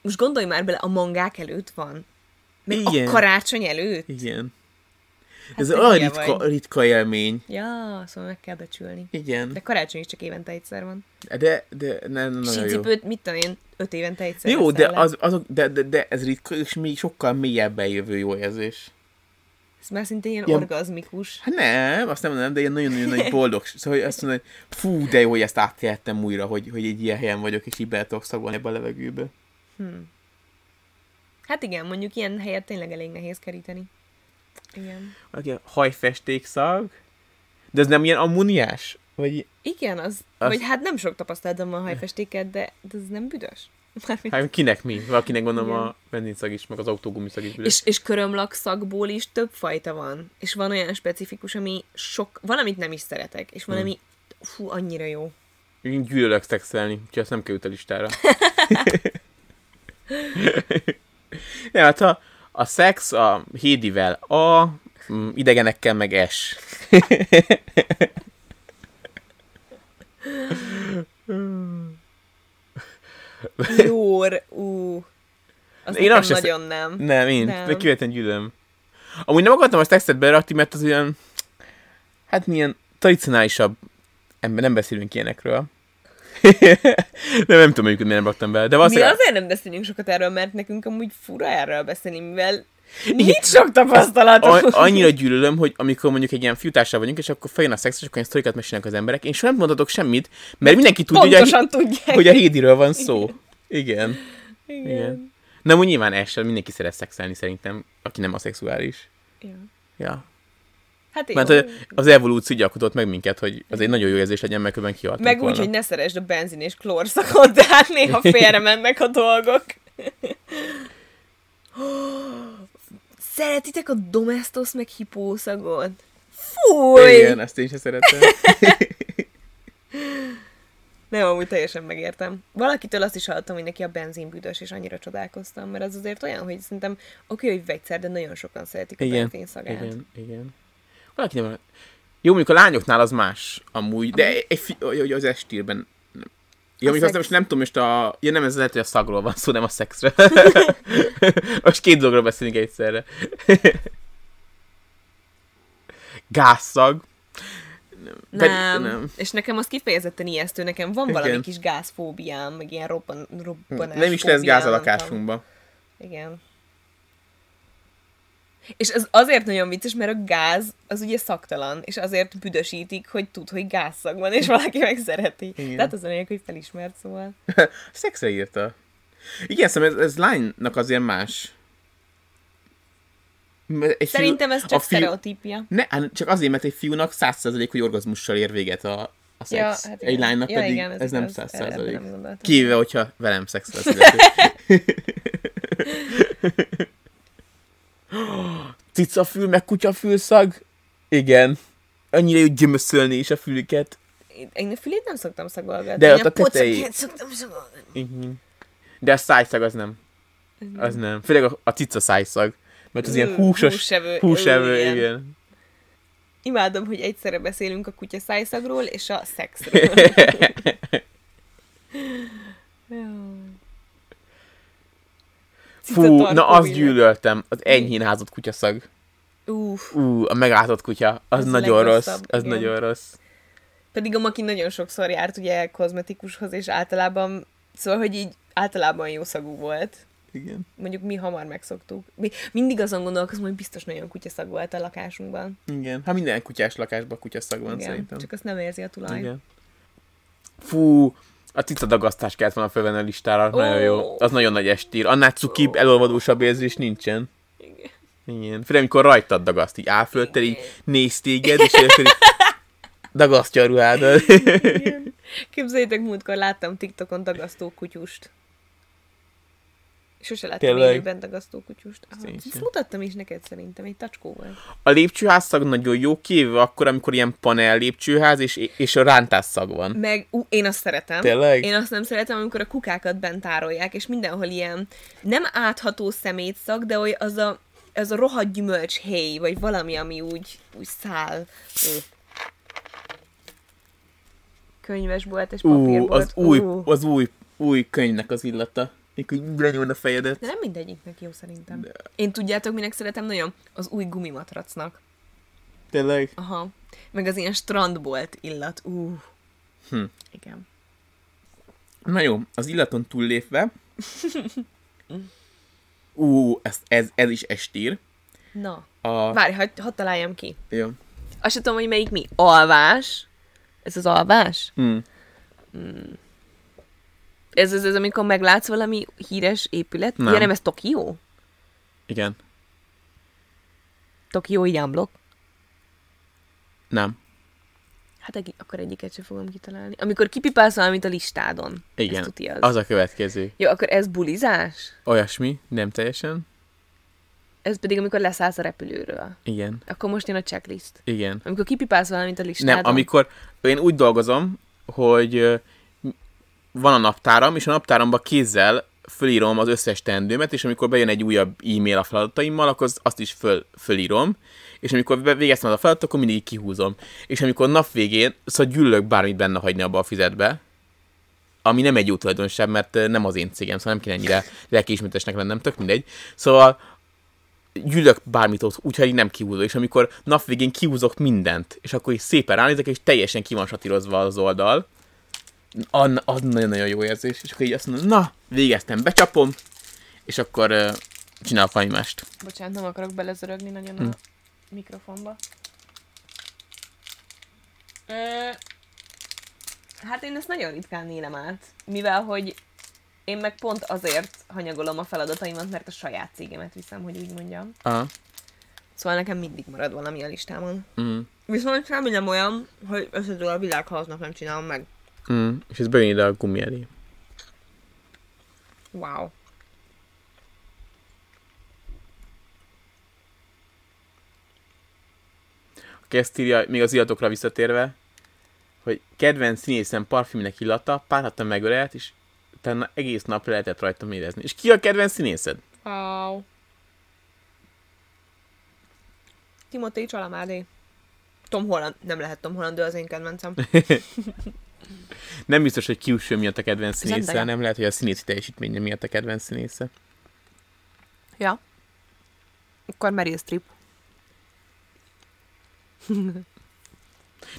most gondolj már bele, a mangák előtt van. Meg Igen. a karácsony előtt. igen. Hát ez olyan ritka, vagy. ritka élmény. Ja, szóval meg kell becsülni. Igen. De karácsony is csak évente egyszer van. De, de ne, nagyon jó. Sícipőt, mit tudom én, öt évente egyszer. Jó, de, az, azok, de, de, de ez ritka, és még sokkal mélyebben jövő jó érzés. Ez már szinte ilyen Ilyen- orgazmikus. Hát nem, azt nem mondom, de ilyen nagyon-nagyon nagy boldog. Szóval hogy azt mondom, hogy fú, de jó, hogy ezt átéltem újra, hogy, hogy egy ilyen helyen vagyok, és így bele tudok szagolni ebbe a levegőbe. Hát igen, mondjuk ilyen helyet tényleg elég nehéz keríteni. Igen. Valaki a hajfesték szag, de ez nem ilyen ammóniás? Vagy Igen, az, Az- vagy hát nem sok tapasztalatom a hajfestéket, de, de ez nem büdös. Mármint- hát kinek mi? Valakinek gondolom Igen. a benzinszag is, meg az autógumiszag is. És, és körömlak szagból is több fajta van. És van olyan specifikus, ami sok, van, amit nem is szeretek, és van, Hmm. ami fú, annyira jó. Én gyűlölök szexelni, úgyhogy azt nem került a listára. ja, hát a, a szex a Hédivel A, mm, idegenekkel meg S. Jór, ú. Az Én azt nagyon nem. Nem, én, Nem. de kivetlen gyűlöm. Amúgy nem akartam a szexet berakni, mert az olyan, hát milyen tradicionálisabb ember, nem beszélünk ilyenekről. de nem tudom, hogy miért nem raktam bele. De Mi azért nem beszélünk sokat erről, mert nekünk amúgy fura erről beszélni, mivel nincs sok tapasztalatom. A- annyira gyűlölöm, hogy amikor mondjuk egy ilyen fiútársal vagyunk, és akkor feljön a szex, és akkor ilyen sztorikat mesélnek az emberek, én soha nem mondhatok semmit, mert mindenki tudja, hogy a, tudják. hogy a Hédiről van szó. Igen. Igen. Igen. Nem, úgy nyilván essel mindenki szeret szexelni szerintem, aki nem a szexuális. Ja. Ja. Hát jó. Mert az evolúció így alkotott meg minket, hogy az egy nagyon jó érzés legyen, mert különben kihaltunk Meg úgy, volna. hogy ne szeresd a benzin és klórszakot, de hát néha félre mennek a dolgok. Szeretitek a domestos meg hipószagot? Fúj! Igen, ezt én sem szeretem. Nem, amúgy teljesen megértem. Valakitől azt is hallottam, hogy neki a benzin büdös, és annyira csodálkoztam, mert az azért olyan, hogy szerintem oké, hogy vegyszer, de nagyon sokan szeretik a Igen, benzin szagát. igen, igen. Valaki nem... Jó, mondjuk a lányoknál az más, amúgy, de egy, hogy az estírben. Ja, mondjuk azt szex- most nem tudom, most a... Ja, nem, ez lehet, hogy a szagról van szó, nem a szexről. most két dologról beszélünk egyszerre. Gázszag. Pedig- Nem. nem. És nekem az kifejezetten ijesztő, nekem van Igen. valami kis gázfóbiám, meg ilyen robban, robbanás Nem is lesz gáz a nem lakásunkban. Igen. És ez azért nagyon vicces, mert a gáz az ugye szaktalan, és azért büdösítik, hogy tud, hogy gázszag van, és valaki meg szereti. Igen. Tehát az a lényeg, hogy felismert, szóval. Szexre írta. Igen, szerintem ez, ez lánynak azért más. Egy Szerintem ez a csak fiú- sztereotípia. Ne, hát csak azért, mert egy fiúnak 100% hogy orgazmussal ér véget a, a szex. hát egy igen. lánynak ja, pedig igen, ez, nem igaz. 100%. Erre nem gondoltam. Kivéve, hogyha velem szexel születik. Cicafül, meg kutyafül szag? Igen. Annyira jó gyömöszölni is a fülüket. Én- Én a fülét nem szoktam szagolgatni. De Én ott a tetejé- pocakját szoktam szagolgatni. Igen. De a szájszag az nem. Az nem. Főleg a, a cica szájszag. Mert az ilyen húsos, húsevő. húsevő, igen. igen. Imádom, hogy egyszerre beszélünk a kutya szájszagról és a szexről. Fú, na azt gyűlöltem, az enyhén házott kutyaszag. Uff, Ú, a megálltott kutya, az, a nagyon rossz, az igen. nagyon rossz. pedig a Maki nagyon sokszor járt ugye kozmetikushoz, és általában, szóval, hogy így általában jó szagú volt. Igen. Mondjuk mi hamar megszoktuk. Mi, mindig azon gondolkozom, hogy biztos nagyon kutyaszag volt a lakásunkban. Igen. Hát minden kutyás lakásban kutyaszag van Igen, szerintem. csak azt nem érzi a tulaj. Igen. Fú, a cica dagasztás kellett volna fölvenni a listára, Ó. nagyon jó. Az nagyon nagy estír. Annál cukibb, elolvadósabb érzés nincsen. Igen. Igen. Főleg, amikor rajtad dagaszt, így áll fölötted, így néz téged, és így dagasztja a ruhádat. Igen. Képzeljétek, múltkor láttam TikTokon dagasztó kutyust. Sose láttam Tényleg? élőben dagasztó kutyust. Aha, Ezt mutattam is neked szerintem, egy tacskó volt. A lépcsőház szag nagyon jó, kivéve akkor, amikor ilyen panel lépcsőház, és, és a rántás szag van. Meg, ú, én azt szeretem. Tényleg? Én azt nem szeretem, amikor a kukákat bent tárolják, és mindenhol ilyen nem átható szemétszag, de hogy az a, az a rohadt gyümölcs héj, vagy valami, ami úgy, úgy száll. Ú. Könyvesbolt és Ú, papírbolt. az új, Ú. az új, új könyvnek az illata. Mikor így lenyúl a fejedet. De nem mindegyiknek jó szerintem. De. Én tudjátok, minek szeretem nagyon? Az új gumimatracnak. Tényleg? Aha. Meg az ilyen strandbolt illat. Ú. Hm. Igen. Na jó, az illaton túllépve. Ú, ez, ez, ez is estír. Na. A... Várj, hadd hadd találjam ki. Jó. Azt sem tudom, hogy melyik mi. Alvás. Ez az alvás? Hm. Ez az, ez amikor meglátsz valami híres épület? Nem. Ja, nem, ez Tokió? Igen. Tokió így unblock? Nem. Hát egy, akkor egyiket sem fogom kitalálni. Amikor kipipálsz valamit a listádon. Igen. Ez tuti az. Az a következő. Jó, akkor ez bulizás? Olyasmi, nem teljesen. Ez pedig amikor leszállsz a repülőről. Igen. Akkor most jön a checklist. Igen. Amikor kipipálsz valamit a listádon. Nem, amikor én úgy dolgozom, hogy van a naptáram, és a naptáramba kézzel fölírom az összes teendőmet, és amikor bejön egy újabb e-mail a feladataimmal, akkor az- azt is föl, fölírom, és amikor végeztem az a feladatot, akkor mindig kihúzom. És amikor nap végén, szóval gyűlölök bármit benne hagyni abba a füzetbe, ami nem egy jó tulajdonság, mert nem az én cégem, szóval nem kéne ennyire lelkiismertesnek lennem, tök mindegy. Szóval gyűlök bármit ott, úgyhogy nem kihúzom. És amikor nap végén kihúzok mindent, és akkor is szépen ránézek, és teljesen ki van az oldal, an- az nagyon-nagyon jó érzés. És akkor így azt mondom, na, végeztem, becsapom, és akkor uh, csinálok valami mást. Bocsánat, nem akarok belezörögni nagyon Hm. a mikrofonba. Ö, hát én ezt nagyon ritkán élem át, mivel hogy én meg pont azért hanyagolom a feladataimat, mert a saját cégemet viszem, hogy úgy mondjam. Aha. Szóval nekem mindig marad valami a listámon. Mm. Viszont semmi nem olyan, hogy összetől a világ, ha aznap nem csinálom meg. Mm. És ez bejön ide a gumi elé. Wow. Aki ezt írja, még az illatokra visszatérve, hogy kedvenc színészem parfümnek illata, pár hata megölelt, és utána egész nap lehetett rajta érezni. És ki a kedvenc színészed? Wow. Timothy Chalamet. Tom Holland. Nem lehet Tom Holland, ő az én kedvencem. Nem biztos, hogy kiúső miatt a kedvenc színésze, Zendaya. nem lehet, hogy a színészi teljesítménye miatt a kedvenc színésze. Ja. Akkor Meryl Streep.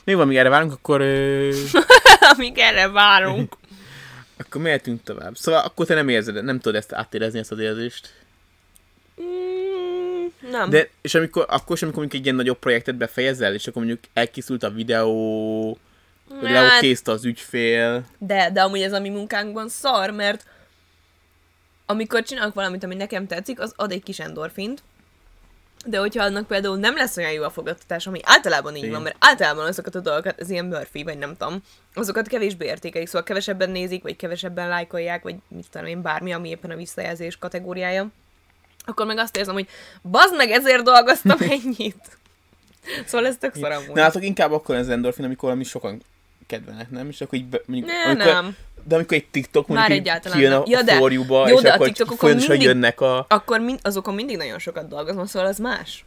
Még van, míg erre várunk, akkor, ö, Amíg erre várunk. akkor mehetünk tovább. Szóval akkor te nem érzed, nem tudod ezt átérezni, ezt az érzést. Mm, nem. De, és amikor, akkor sem, amikor mondjuk egy ilyen nagyobb projektet befejezel, és akkor mondjuk elkészült a videó, hogy Hát- az ügyfél. De, de amúgy ez a mi munkánkban szar, mert amikor csinálok valamit, ami nekem tetszik, az ad egy kis endorfint, de hogyha annak például nem lesz olyan jó a fogadtatás, ami általában így Igen. van, mert általában azokat a dolgokat, ez ilyen Murphy, vagy nem tudom, azokat kevésbé értékelik, szóval kevesebben nézik, vagy kevesebben lájkolják, vagy mit tudom én, bármi, ami éppen a visszajelzés kategóriája, akkor meg azt érzem, hogy bazd meg, ezért dolgoztam ennyit. Szóval ez tök szar amúgy. Nálatok inkább akkor ez endorfin, amikor valami sokan kedvelnek, nem? És akkor így be, mondjuk, Ne, amikor nem. de amikor egy TikTok Már mondjuk így egyáltalán kijön a Ja, de- forjúba, jó, és de a akkor TikTokokon folyamatosan mindig- jönnek a... Akkor mind, azokon mindig nagyon sokat dolgozom, szóval az más.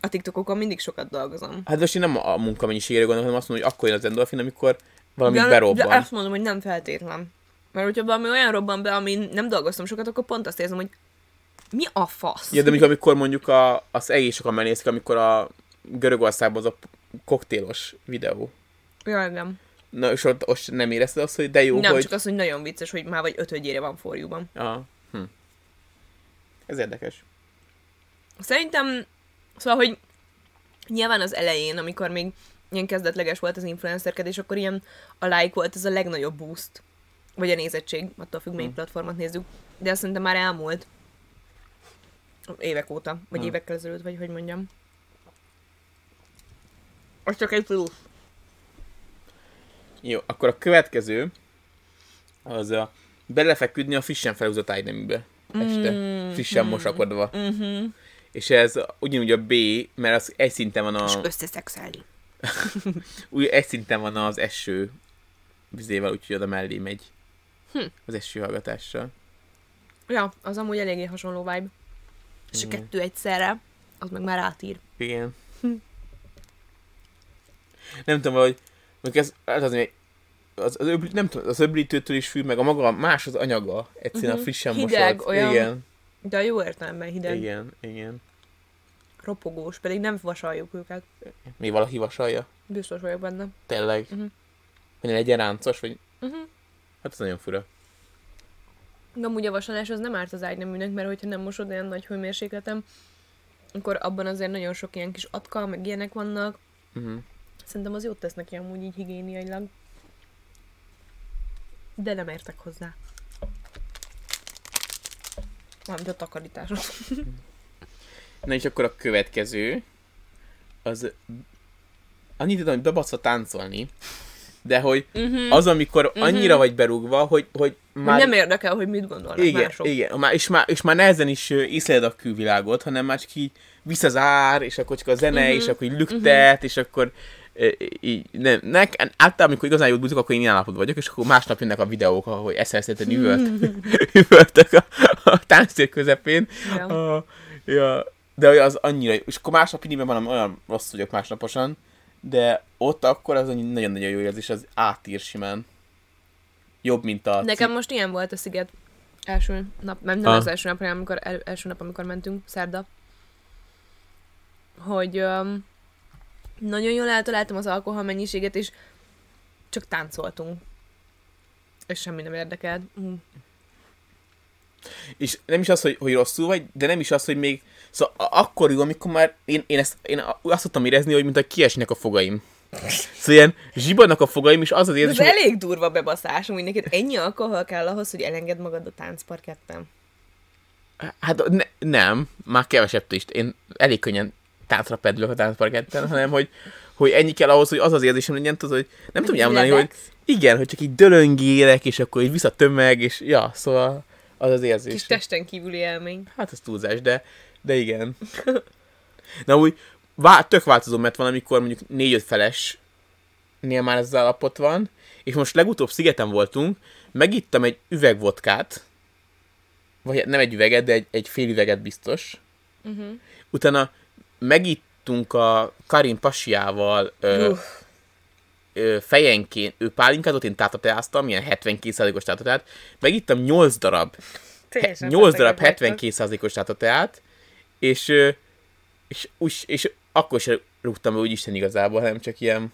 A TikTokokon mindig sokat dolgozom. Hát most én nem a munkamennyiségére gondolom, hanem azt mondom, hogy akkor jön az endorfin, amikor valami de, berobban. de azt mondom, hogy nem feltétlen. Mert hogyha valami olyan robban be, amin nem dolgoztam sokat, akkor pont azt érzem, hogy mi a fasz? Ja, de mondjuk amikor mondjuk a, az egész sokan megnézik, amikor a Görögországban az a koktélos videó. Jaj, nem. Na, és ott, ott nem érezted azt, hogy de jó, nem, hogy... csak az, hogy nagyon vicces, hogy már vagy ötödjére van forjúban. Aha. Hm. Ez érdekes. Szerintem, szóval, hogy nyilván az elején, amikor még ilyen kezdetleges volt az influencerkedés, akkor ilyen a like volt ez a legnagyobb boost. Vagy a nézettség, attól függ, melyik platformot nézzük. De azt szerintem már elmúlt. Évek óta, vagy Hmm. évekkel ezelőtt, vagy hogy mondjam. Az csak egy plusz. Jó, akkor a következő az a belefeküdni a frissen felhúzott ágyneműbe. Este. Mm, frissen mosakodva. Mhm. És ez ugyanúgy a B, mert az egy szinten van És a, összeszexelni. úgy egy szinten van az eső vizével, úgyhogy oda mellé megy. Hm. Az eső hallgatással. Ja, az amúgy eléggé hasonló vibe. És a Igen. kettő egyszerre, az meg már átír. Igen. Nem tudom, hogy mondjuk ez, ez az, az, az, öbl, nem tudom, az öblítőtől is fű, meg a maga más az anyaga. Egyszerűen a frissen Hideg, mosott. olyan Igen, De a jó értelemben hideg. igen, igen. ropogós, pedig nem vasaljuk őket. Mi valaki vasalja? Biztos vagyok benne. Tényleg? Mhm. Hogy ne legyen ráncos, vagy... Uh-huh. Hát ez nagyon fura. De amúgy a vasalás az nem árt az ágyneműnek, mert hogyha nem mosod olyan nagy hőmérsékleten, akkor abban azért nagyon sok ilyen kis atka, meg ilyenek vannak. Uh-huh. Szerintem az jót tesz neki amúgy így higiéniailag. De nem értek hozzá. Mármint a takarításhoz. Na és akkor a következő, az annyit tudom, hogy bebasz táncolni, de hogy Uh-huh. az, amikor annyira vagy berúgva, hogy, hogy Már... Nem érdekel, hogy mit gondolnak igen, mások. igen, már, és, már, és már nehezen is észleled a külvilágot, hanem már csak így visz az ár, és akkor csak a zene, Mhm, és akkor így lüktet, és akkor így, nem, nek, általában, amikor igazán jót bújtok, akkor én ilyen állapotban vagyok, és akkor másnap jönnek a videók, ahogy eszelszeten üvölt, üvöltök a, a tánctér közepén, Ja. a, ja, de az annyira, és akkor másnap indítom van, olyan rossz vagyok másnaposan, de ott akkor az nagyon-nagyon jó érzés, az átír simán. Jobb, mint a... Nekem most ilyen volt a sziget első nap, nem, nem Ah. az első nap, hanem amikor, el, első nap, amikor mentünk, szerda, hogy um, nagyon jól eltaláltam az alkohol mennyiséget, és csak táncoltunk. És semmi nem érdekelt. Mm. És nem is az, hogy, hogy rosszul vagy, de nem is az, hogy még... Szóval akkor jó, amikor már én, én, ezt, én azt tudtam érezni, hogy mint a kiesnek a fogaim. Szóval ilyen zsibadnak a fogaim, és az az Ez érzés, hogy elég durva bebaszás, hogy neked ennyi alkohol kell ahhoz, hogy elenged magad a táncparketten. hát ne, nem, már kevesebb is. Én elég könnyen táncra pedlök a táncparketten, hanem hogy, hogy ennyi kell ahhoz, hogy az az érzésem legyen, tudod, hogy nem tudom elmondani, hogy igen, hogy csak így dölöngélek, és akkor így vissza tömeg, és ja, szóval az az érzés. Kis testen kívüli élmény. Hát ez túlzás, de, de igen. Na úgy, vá- tök változó, mert van, amikor mondjuk négy-öt feles nél már ez állapot van, és most legutóbb szigeten voltunk, megittam egy üveg vodkát, vagy nem egy üveget, de egy, egy fél üveget biztos. Uh-huh. Utána megittunk a Karin pasiával ö, Uff. ö, fejenként, ő pálinkázott, én tátateáztam, ilyen 72%-os tátateát, megittam 8 darab Teljesen 8 darab betegek vagytok. 72%-os tátateát, és, ö, és, és, és akkor sem rúgtam úgy Isten igazából, hanem csak ilyen...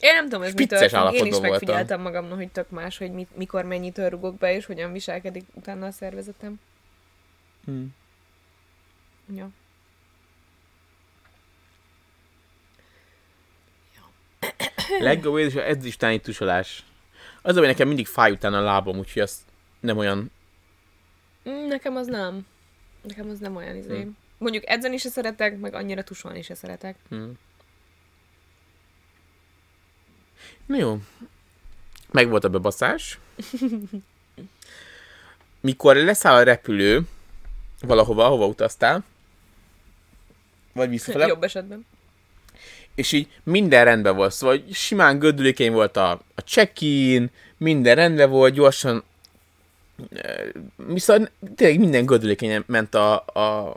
Én nem tudom, ez mitől függ. Én is megfigyeltem magamnak, hogy tök más, hogy mit, mikor mennyitől rugok be, és hogyan viselkedik utána a szervezetem. Hm. Ja. Legjobb érzés a edzésteáni tusolás. Az, hogy nekem mindig fáj utána a lábam, úgyhogy az nem olyan... Mm, Nekem az nem. Nekem az nem olyan izé. Hm. Mondjuk edzeni se szeretek, meg annyira tusolni se szeretek. Hm. Na jó. Meg volt a bebaszás. Mikor leszáll a repülő valahova, ahova utaztál, vagy visszafele, Jobb esetben. És így minden rendben volt, szóval simán gördülékeny volt a, a check-in, minden rendben volt, gyorsan viszont tényleg minden gördülékenyen ment a, a,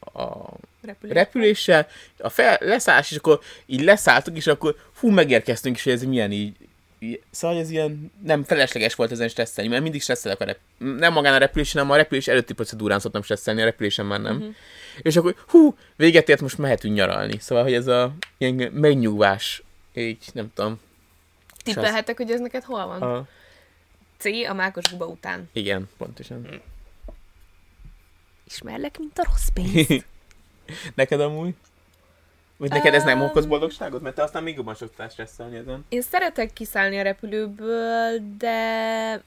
a Repülés. repüléssel, a fel, leszállás, és akkor így leszálltuk, és akkor hú, megérkeztünk, és ez milyen így szóval ez ilyen nem felesleges volt ezen stresszelni, mert mindig stresszelek a rep, nem magán a repülésen, hanem a repülés előtti procedúrán szoktam stresszelni, a repülésen már nem. Uh-huh. És akkor hú, véget ért, most mehetünk nyaralni. Szóval, hogy ez a ilyen megnyugvás, így nem tudom. Tippelhetek, hogy ez neked hol van? A, C. A Mákos Guba után. igen, pontosan. Ismerlek, mint a rossz pénz. Neked amúgy? Vagy neked ez nem okoz boldogságot? Mert te aztán még jobban szoktál stresszelni ezen. Én szeretek kiszállni a repülőből, de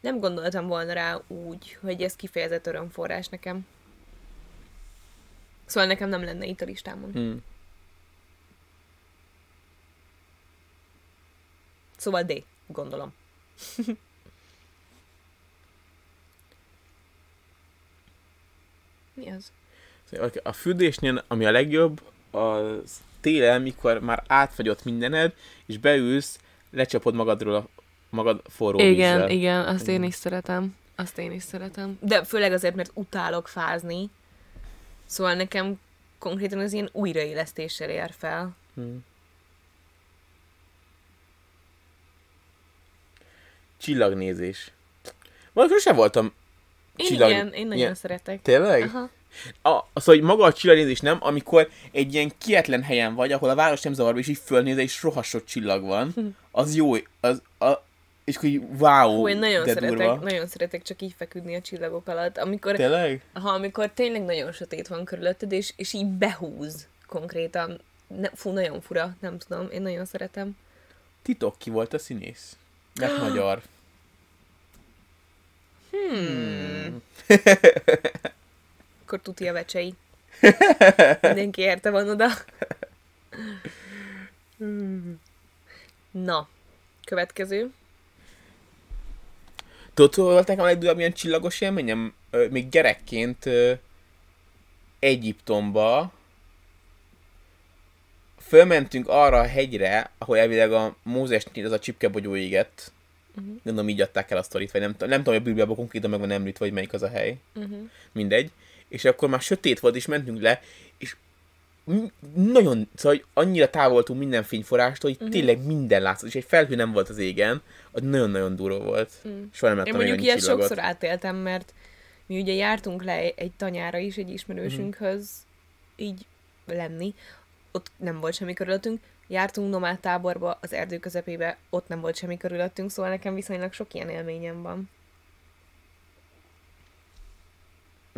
nem gondoltam volna rá úgy, hogy ez kifejezett örömforrás nekem. Szóval nekem nem lenne itt a listámon. Hmm. Szóval D, gondolom. Mi az? A fürdésnél, ami a legjobb, az télen, mikor már átfagyott mindened, és beülsz, lecsapod magadról a magad forró Igen, vízzel. igen, azt én is szeretem. Azt én is szeretem. De főleg azért, mert utálok fázni. Szóval nekem konkrétan az ilyen újraélesztéssel ér fel. Hmm. Csillagnézés. Valakor sem voltam Én Csillag- igen, én nagyon ilyen- szeretek. Tényleg? Aha. A, szóval, hogy maga a csillagnézés nem, amikor egy ilyen kietlen helyen vagy, ahol a város nem zavar, és így fölnézel, és rohadt csillag van, az jó, az, a, és akkor így, wow, Hú, én nagyon de szeretek, durva. nagyon szeretek csak így feküdni a csillagok alatt. Amikor, Tényleg? ha amikor tényleg nagyon sötét van körülötted, és, és így behúz konkrétan. Ne, fú, nagyon fura, nem tudom, én nagyon szeretem. Titok ki volt a színész? Mert magyar. Hmm. Akkor tuti a vecsei. Mindenki érte van oda. Na, következő. Tudod, hol volt nekem a legdurvább ilyen csillagos élményem? Még gyerekként Egyiptomba fölmentünk arra a hegyre, ahol elvileg a Mózesnél az a csipkebogyó égett. Uh-huh. Nem tudom, így adták el a sztorit, vagy nem, nem tudom, hogy a Bibliában konkrétan meg van említve, hogy melyik az a hely. Uh-huh. Mindegy. És akkor már sötét volt, és mentünk le, és nagyon, szóval hogy annyira távol voltunk minden fényforrástól, hogy uh-huh. tényleg minden látszott, és egy felhő nem volt az égen, az nagyon-nagyon durva volt. Mm. Soha nem Én láttam mondjuk olyan ilyet csillagot. sokszor átéltem, mert mi ugye jártunk le egy tanyára is egy ismerősünkhöz így lenni, ott nem volt semmi körülöttünk, jártunk nomád táborba az erdő közepébe, ott nem volt semmi körülöttünk, szóval nekem viszonylag sok ilyen élményem van.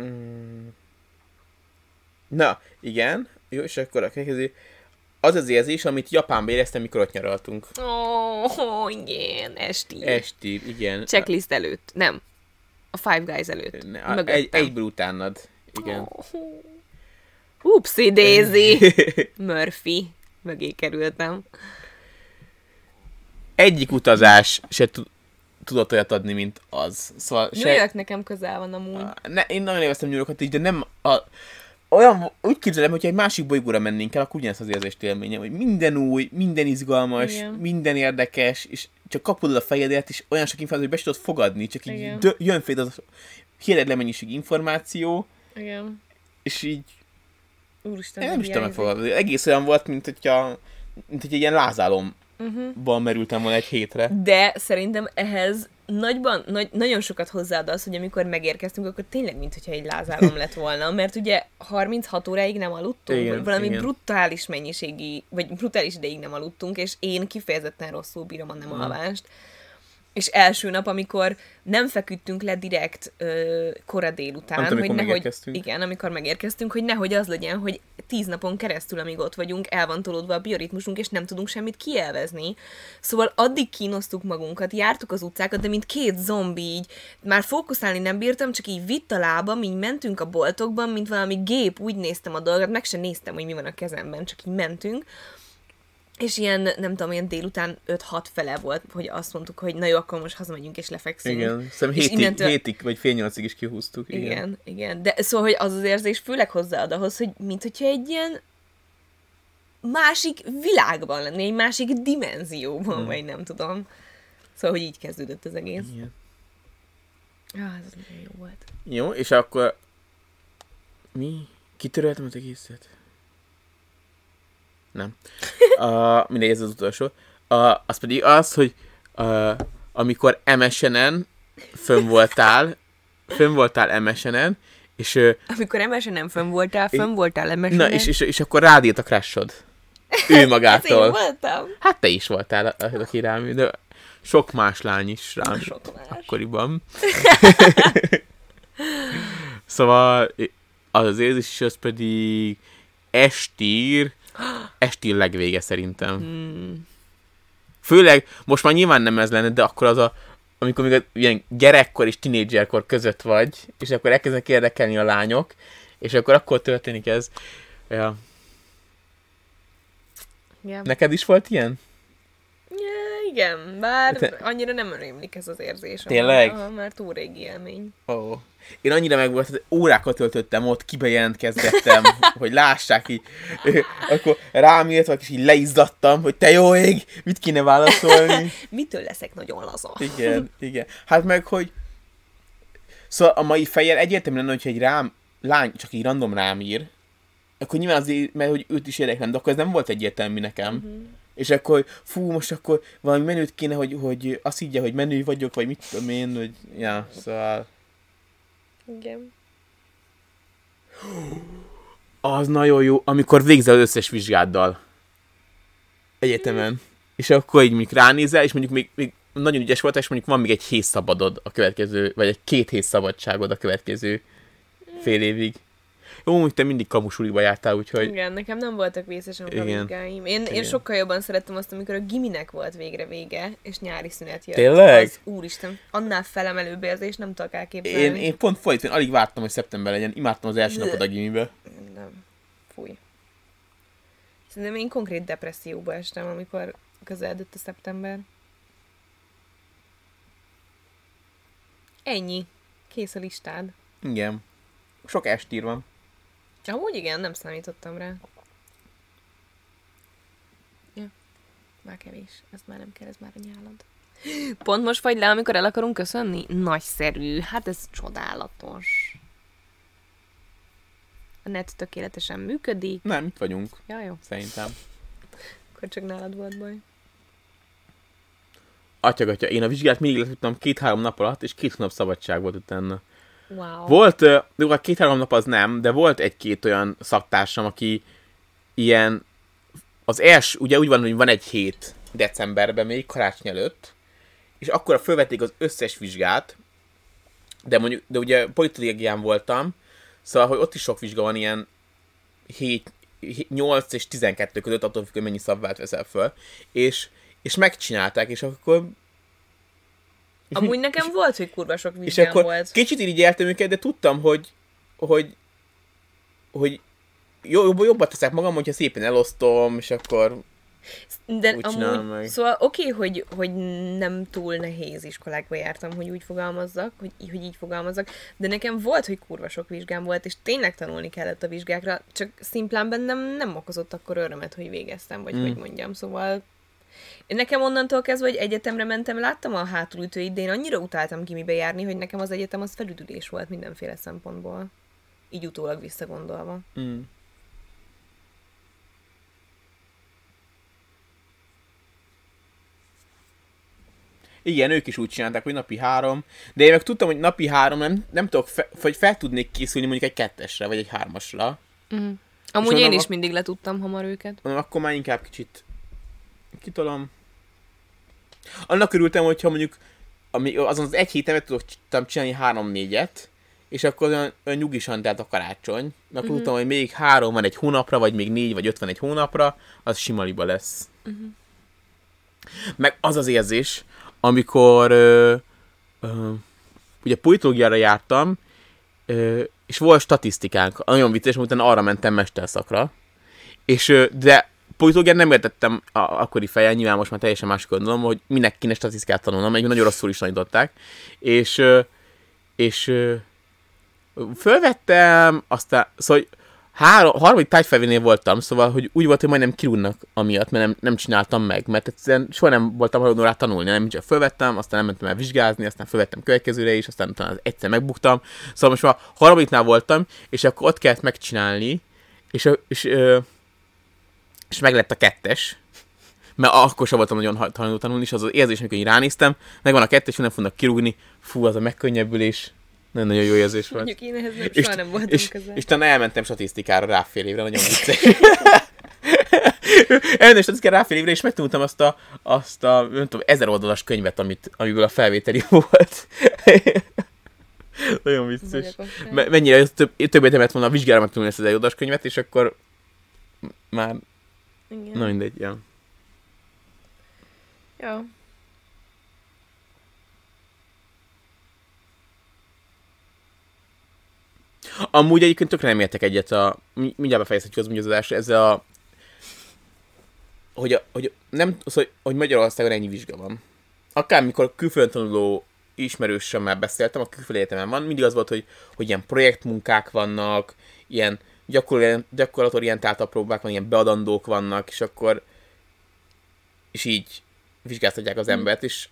Mm. Na, igen. Jó, és akkor a következő. Az az érzés, amit Japánban éreztem, mikor ott nyaraltunk. Ó, oh, igen, esti. Esti, igen. Checklist előtt, nem. A Five Guys előtt. Ne, a- egy, egyből utánad. Igen. Upsi Daisy! Murphy. Mögé kerültem. Egyik utazás se tud, tudott olyat adni, mint az. Szóval New York nekem közel van amúgy. Ne, én nagyon élveztem New Yorkot is, de nem a, olyan, úgy képzelem, hogyha egy másik bolygóra mennénk el, akkor ugyanezt az érzést élményem, hogy minden új, minden izgalmas, Igen. minden érdekes, és csak kapod a fejedet, és olyan sok információ, hogy be se tudod fogadni, csak így Igen. dö- jön fél az hihetetlen mennyiség információ, Igen. és így Úristen, én nem is tudom megfogadni. Egész olyan volt, mint hogyha mint hogy egy ilyen lázálomban Mhm. merültem volna egy hétre. De szerintem ehhez nagyban, nagy, nagyon sokat hozzáad az, hogy amikor megérkeztünk, akkor tényleg, mintha egy lázálom lett volna, mert ugye 36 óráig nem aludtunk, Igen, valami igen. brutális mennyiségi, vagy brutális ideig nem aludtunk, és én kifejezetten rosszul bírom a nem Mhm. alvást. És első nap, amikor nem feküdtünk le direkt ö, kora délután, amikor hogy nehogy, igen, amikor megérkeztünk, hogy nehogy az legyen, hogy tíz napon keresztül, amíg ott vagyunk, el van tolódva a bioritmusunk, és nem tudunk semmit kielvezni. Szóval addig kínoztuk magunkat, jártuk az utcákat, de mint két zombi így, már fókuszálni nem bírtam, csak így vitt a lábam, így mentünk a boltokban, mint valami gép, úgy néztem a dolgot, meg sem néztem, hogy mi van a kezemben, csak így mentünk. És ilyen, nem tudom, ilyen délután 5-6 fele volt, hogy azt mondtuk, hogy na jó, akkor most hazamegyünk és lefekszünk. Igen, szerintem hétig, innentől- hétig, vagy fél nyolcig is kihúztuk. Igen, igen. De szóval, hogy az az érzés főleg hozzáad ahhoz, hogy mint hogyha egy ilyen másik világban lenni, egy másik dimenzióban, hmm. vagy nem tudom. Szóval, hogy így kezdődött az egész. Igen. Ah, ez nagyon jó volt. Jó, és akkor mi? Kitöröltem az egészet? Nem. Uh, mindegy, ez az utolsó. Uh, az pedig az, hogy uh, amikor MSN-en fönn voltál, fönn voltál MSN-en, és, Amikor nem fönn voltál, fönn voltál emesen. na, és, és, és akkor rád írt a crashod. Ő Ez én magától. voltam. Hát te is voltál, a- aki rám, de sok más lány is rám Sok más. akkoriban. szóval az az érzés is, az pedig estír, estír legvége szerintem. Hmm. Főleg, most már nyilván nem ez lenne, de akkor az a, amikor még ilyen gyerekkor és tinédzserkor között vagy, és akkor elkezdenek érdekelni a lányok, és akkor akkor történik ez. Ja. Igen. Neked is volt ilyen? Ja, igen, bár Te- annyira nem rémlik ez az érzés. Tényleg? Aha, már túl régi élmény. Ó. Oh. Én annyira meg volt, hogy órákat töltöttem ott, kibejelentkezgettem, hogy lássák így. Akkor rám írt és így leizzadtam, hogy te jó ég, mit kéne válaszolni. Mitől leszek nagyon laza? Igen, igen. Hát meg, hogy Szóval a mai fejjel egyértelműen lenne, hogyha egy rám, lány csak így random rám ír, akkor nyilván azért, mert hogy őt is érdeklem, de akkor ez nem volt egyértelmű nekem. Uh-huh. És akkor, fú, most akkor valami menőt kéne, hogy, hogy azt így, hogy menő vagyok, vagy mit tudom én, hogy, ja, szóval... Igen. Az nagyon jó, amikor végzel az összes vizsgáddal. Egyetemen. És akkor így mondjuk ránézel, és mondjuk még, még nagyon ügyes volt, és mondjuk van még egy hét szabadod a következő, vagy egy két hét szabadságod a következő fél évig. Jó, hogy te mindig kamusuliba jártál, úgyhogy Igen, nekem nem voltak vészesen Igen. vizsgáim. Én, én Igen. sokkal jobban szerettem azt, amikor a giminek volt végre vége, és nyári szünet jött. Tényleg? Az, úristen, annál felemelőbb érzés nem tudok elképzelni. én, én pont én alig vártam, hogy szeptember legyen. Imádtam az első napot a gimibe. Nem. Fúj. Szerintem én konkrét depresszióba estem, amikor közeledett a szeptember. Ennyi. Kész a listád. Igen. Sok estír van. Amúgy igen, nem számítottam rá. Ja, már kevés. Ez már nem kell, ez már a nyálad. Pont most vagy le, amikor el akarunk köszönni? Nagyszerű. Hát ez csodálatos. A net tökéletesen működik. Nem, itt vagyunk, Ja, jó. szerintem. Akkor csak nálad volt baj. Atyagatja, én a vizsgát mindig letudtam két-három nap alatt, és két nap szabadság volt utána. Wow. Volt, jó, a két-három nap az nem, de volt egy-két olyan szaktársam, aki ilyen, az első, ugye úgy van, hogy van egy hét decemberben még, karácsony előtt, és akkor fölvették az összes vizsgát, de mondjuk, de ugye politológián voltam, szóval, hogy ott is sok vizsga van, ilyen 7, 8 és 12 között, attól függ, hogy mennyi szabvált veszel föl, és, és megcsinálták, és akkor Amúgy nekem volt, hogy kurva sok és vizsgám akkor volt. kicsit irigyeltem őket, de tudtam, hogy, hogy, hogy jó, jobb, jobbat teszek magam, hogyha szépen elosztom, és akkor De úgy amúgy, meg. szóval oké, okay, hogy, hogy nem túl nehéz iskolákba jártam, hogy úgy fogalmazzak, hogy, hogy így fogalmazzak, de nekem volt, hogy kurva sok vizsgám volt, és tényleg tanulni kellett a vizsgákra, csak szimplán bennem nem okozott akkor örömet, hogy végeztem, vagy mm. hogy mondjam, szóval én nekem onnantól kezdve, hogy egyetemre mentem, láttam a hátulütőit, de én annyira utáltam gimibe járni, hogy nekem az egyetem az felüdülés volt mindenféle szempontból. Így utólag visszagondolva. mm. Igen, ők is úgy csinálták, hogy napi három, de én meg tudtam, hogy napi három nem, nem tudok, fe, vagy fel tudnék készülni mondjuk egy kettesre, vagy egy hármasra. Uh-huh. Amúgy én is mindig letudtam hamar őket. Akkor már inkább kicsit kitolom. Annak örültem, hogyha mondjuk ami, azon az egy héten meg tudok tudtam csinálni három-négyet, és akkor olyan, olyan nyugisan telt a karácsony. Akkor Mhm. tudtam, hogy még három van egy hónapra, vagy még négy, vagy öt van egy hónapra, az simaliba lesz. Mhm. Meg az az érzés, amikor ö, ö, ugye politológiára jártam, ö, és volt statisztikánk, nagyon vicces, utána arra mentem mesterszakra, és ö, de politológiát nem értettem a, akkori fejjel, nyilván most már teljesen más gondolom, hogy minek kéne statisztikát tanulnom, meg nagyon rosszul is tanították, és, és fölvettem, aztán, szóval három, harmadik tárgyfelvénél voltam, szóval, hogy úgy volt, hogy majdnem kirúgnak amiatt, mert nem, nem csináltam meg, mert egyszerűen soha nem voltam hajlandó rá tanulni, nem csak fölvettem, aztán nem mentem el vizsgázni, aztán fölvettem következőre is, aztán utána egyszer megbuktam. Szóval most már harmadiknál voltam, és akkor ott kellett megcsinálni, és, és, és, és meg lett a kettes, mert akkor sem voltam nagyon hajlandó tanulni, és az az érzés, amikor én ránéztem, megvan a kettes, nem fognak kirúgni, fú, az a megkönnyebbülés, nagyon-nagyon jó érzés volt. Mondjuk én ehhez nem, És, soha nem voltam és, közel. és talán elmentem statisztikára rá fél évre, nagyon vicces. Elmentem statisztikára rá fél évre, és megtanultam azt a, azt a nem tudom, ezer oldalas könyvet, amit, amiből a felvételi volt. nagyon vicces. Mennyire több, több volna a vizsgára megtanulni ezt az ezer oldalas könyvet, és akkor már, Igen. na mindegy, ja. Ja. Amúgy egyébként tökre nem értek egyet a... mi- Mindjárt befejezhetjük az az első, ezzel a... Hogy, a, hogy nem az, hogy, hogy Magyarországon ennyi vizsga van. Akármikor külföldön tanuló ismerősömmel beszéltem, a külföldi egyetemen van, mindig az volt, hogy, hogy ilyen projektmunkák vannak, ilyen gyakorlatorientáltabb próbák van, ilyen beadandók vannak, és akkor és így vizsgáztatják az embert, és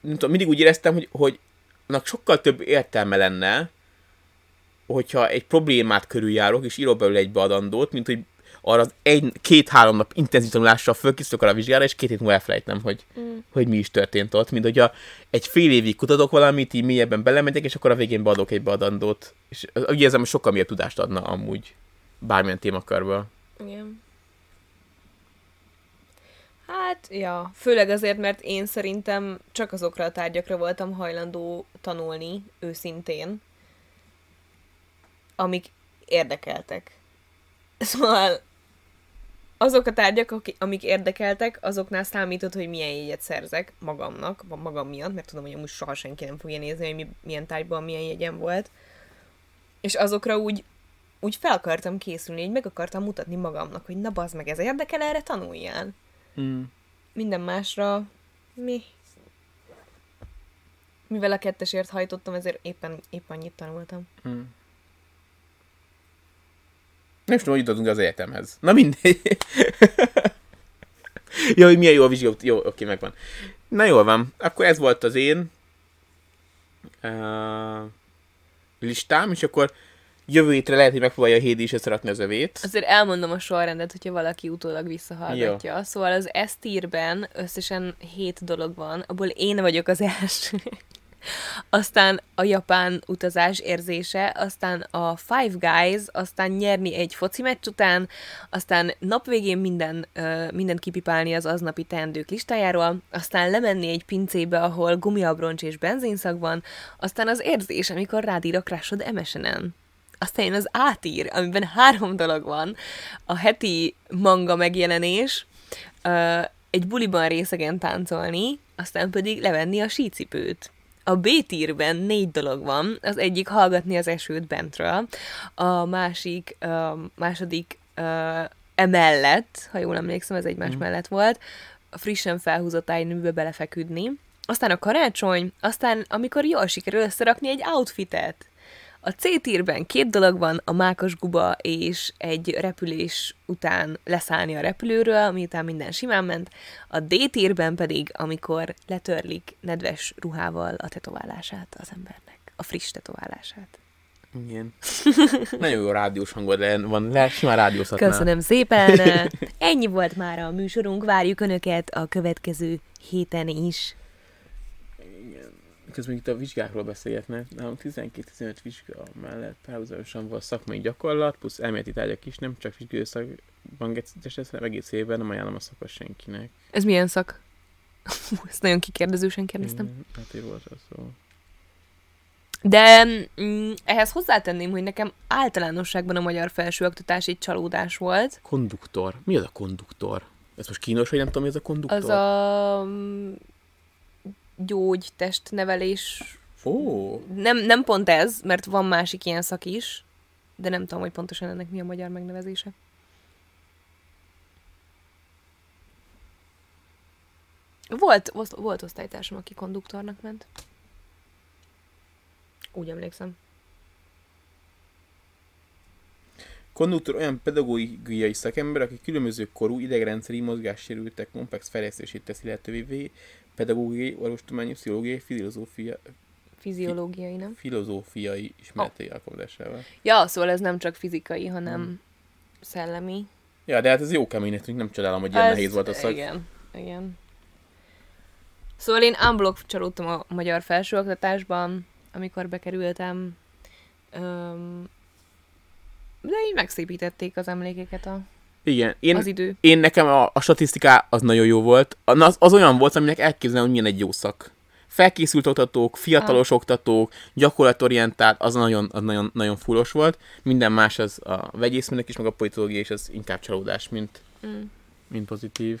nem tudom, mindig úgy éreztem, hogy, hogy annak sokkal több értelme lenne, hogyha egy problémát körüljárok, és írok belőle egy beadandót, mint hogy arra az egy, két-három nap intenzív tanulással fölkészülök arra a vizsgára, és két hét múlva elfelejtem, hogy, mm. hogy mi is történt ott. Mint hogyha egy fél évig kutatok valamit, így mélyebben belemegyek, és akkor a végén beadok egy beadandót. És úgy érzem, hogy sokkal mélyebb tudást adna amúgy bármilyen témakörбől. Igen. Hát, ja, főleg azért, mert én szerintem csak azokra a tárgyakra voltam hajlandó tanulni, őszintén, amik érdekeltek. Szóval azok a tárgyak, amik érdekeltek, azoknál számított, hogy milyen jegyet szerzek magamnak, magam miatt, mert tudom, hogy amúgy soha senki nem fogja nézni, hogy mi, milyen tárgyban milyen jegyem volt. És azokra úgy, úgy fel akartam készülni, így meg akartam mutatni magamnak, hogy na bazd meg, ez érdekel, erre tanuljál. Mm. Minden másra mi? Mivel a kettesért hajtottam, ezért éppen, épp annyit tanultam. Mm. Nem is tudom, hogy jutottunk az egyetemhez. Na mindegy. jó, hogy milyen jó a vizsgó. Jó, oké, megvan. Na jól van. Akkor ez volt az én uh, listám, és akkor jövő hétre lehet, hogy megpróbálja a Hédi is összerakni az övét. Azért elmondom a sorrendet, hogyha valaki utólag visszahallgatja. Jó. Szóval az S-tírben összesen hét dolog van, abból én vagyok az első. Aztán a japán utazás érzése, aztán a Five Guys, aztán nyerni egy foci meccs után, aztán napvégén minden, ö, mindent kipipálni az aznapi teendők listájáról, aztán lemenni egy pincébe, ahol gumiabroncs és benzinszag van, aztán az érzés, amikor rád ír a crashod MSN-en. Aztán jön az átír, amiben három dolog van. A heti manga megjelenés, egy buliban részegen táncolni, aztán pedig levenni a sícipőt. A B-tírben négy dolog van, az egyik hallgatni az esőt bentről, a másik, ö, második emellett, ha jól emlékszem, ez egymás mm. mellett volt, a frissen felhúzott ágynőbe belefeküdni, aztán a karácsony, aztán amikor jól sikerül összerakni egy outfitet. A C-tírben két dolog van, a mákos guba és egy repülés után leszállni a repülőről, miután minden simán ment. A D-tírben pedig, amikor letörlik nedves ruhával a tetoválását az embernek. A friss tetoválását. Igen. Nagyon jó rádiós hangod van, le, simán rádiózhatnál. Köszönöm szépen! Ennyi volt már a műsorunk, várjuk Önöket a következő héten is. Közben itt a vizsgákról beszélgetnek. Nálunk 12-15 vizsga mellett párhuzamosan van szakmai gyakorlat, plusz elméleti tárgyak is, nem csak vizsgőszakban gecítes, hanem egész évben nem ajánlom a szakot senkinek. Ez milyen szak? Ezt nagyon kikérdezősen kérdeztem. Mm, Hát így volt az szó. De mm, ehhez hozzátenném, hogy nekem általánosságban a magyar felsőoktatás egy csalódás volt. Konduktor. Mi az a konduktor? Ez most kínos, hogy nem tudom, mi az a konduktor? Az a gyógytestnevelés. Ó, Nem, nem pont ez, mert van másik ilyen szak is, de nem tudom, hogy pontosan ennek mi a magyar megnevezése. Volt, volt, volt osztálytársam, aki konduktornak ment. Úgy emlékszem. Konduktor olyan pedagógiai szakember, aki különböző korú idegrendszeri mozgássérültek komplex fejlesztését teszi lehetővé pedagógiai, orvostudományi, pszichológiai, filozófia, Fiziológiai, nem? filozófiai ismeretei oh. alkalmazásával. Ja, szóval ez nem csak fizikai, hanem Hmm. szellemi. Ja, de hát ez jó kemény, nekünk nem csodálom, hogy ilyen Ez- nehéz volt a szak. Igen, igen. Szóval én unblock csalódtam a magyar felsőoktatásban, amikor bekerültem. Öm, de így megszépítették az emlékeket a, Igen, én, az idő. én nekem a, a statisztiká az nagyon jó volt. Az, az olyan volt, aminek elképzelem, hogy milyen egy jó szak. Felkészült oktatók, fiatalos oktatók, gyakorlatorientált, az nagyon, az nagyon, nagyon fullos volt. Minden más az a vegyészmérnök is, meg a politológia is, az inkább csalódás, mint, Mm. mint pozitív.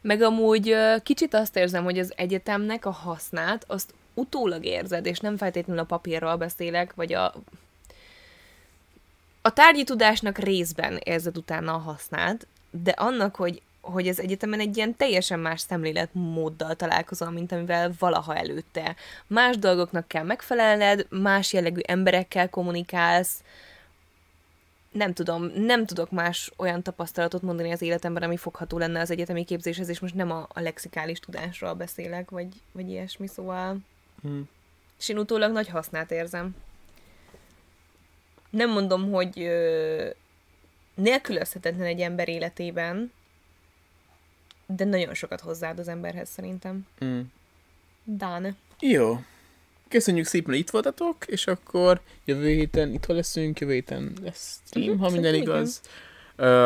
Meg amúgy kicsit azt érzem, hogy az egyetemnek a hasznát, azt utólag érzed, és nem feltétlenül a papírral beszélek, vagy a... A tárgyi tudásnak részben érzed utána a hasznát, de annak, hogy, hogy az egyetemen egy ilyen teljesen más szemléletmóddal találkozol, mint amivel valaha előtte. Más dolgoknak kell megfelelned, más jellegű emberekkel kommunikálsz, nem tudom, nem tudok más olyan tapasztalatot mondani az életemben, ami fogható lenne az egyetemi képzéshez, és most nem a, a lexikális tudásról beszélek, vagy, vagy ilyesmi, szóval... Hm. És én utólag nagy hasznát érzem. Nem mondom, hogy ö, nélkülözhetetlen egy ember életében, de nagyon sokat hozzáad az emberhez szerintem. Mm. Dáne. Jó. Köszönjük szépen, hogy itt voltatok, és akkor jövő héten itt leszünk, jövő héten lesz stream, Mhm, ha minden igaz.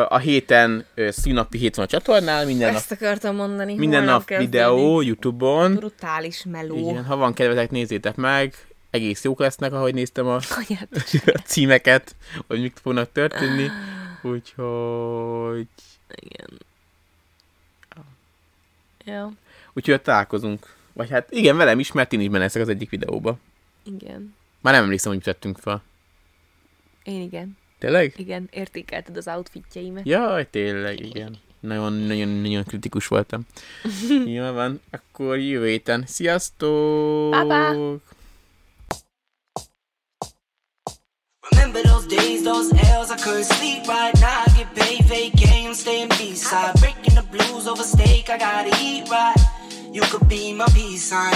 A héten ö, szűnapi hét van a csatornán, minden nap, Ezt akartam mondani. minden nap kezdődik. videó Youtube-on. Brutális meló. Igen, ha van kedvetek, nézzétek meg. Egész jók lesznek, ahogy néztem a, a címeket, hogy mik fognak történni. Úgyhogy... Igen. Ja, Úgyhogy találkozunk. Vagy hát igen, velem is, mert én is benne leszek az egyik videóba. igen. Már nem emlékszem, hogy mit tettünk fel. Én igen. Tényleg? Igen, értékelted az outfitjeimet. Jaj, tényleg, igen. Nagyon, nagyon, nagyon kritikus voltam. Jó van, akkor jövő héten. Sziasztok! Pa-pa! Remember those days, those L's, I couldn't sleep right now. I get paid, vacay, I'm staying B-side. Breaking the blues over steak, I gotta eat right. You could be my peace sign.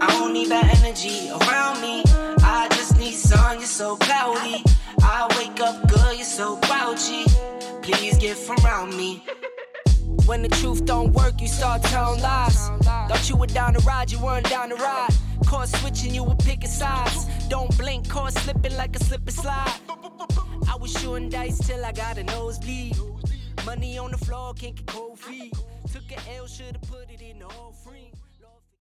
I don't need that energy around me. I just need sun, you're so cloudy. I wake up good, you're so grouchy. Please get from around me. When the truth don't work, you start telling lies. Thought you were down to ride, you weren't down to ride. Caught switching, you were picking sides. Don't blink, caught slipping like a slip and slide. I was shooting dice till I got a nosebleed. Money on the floor, can't get cold feet. Took a L, should've put it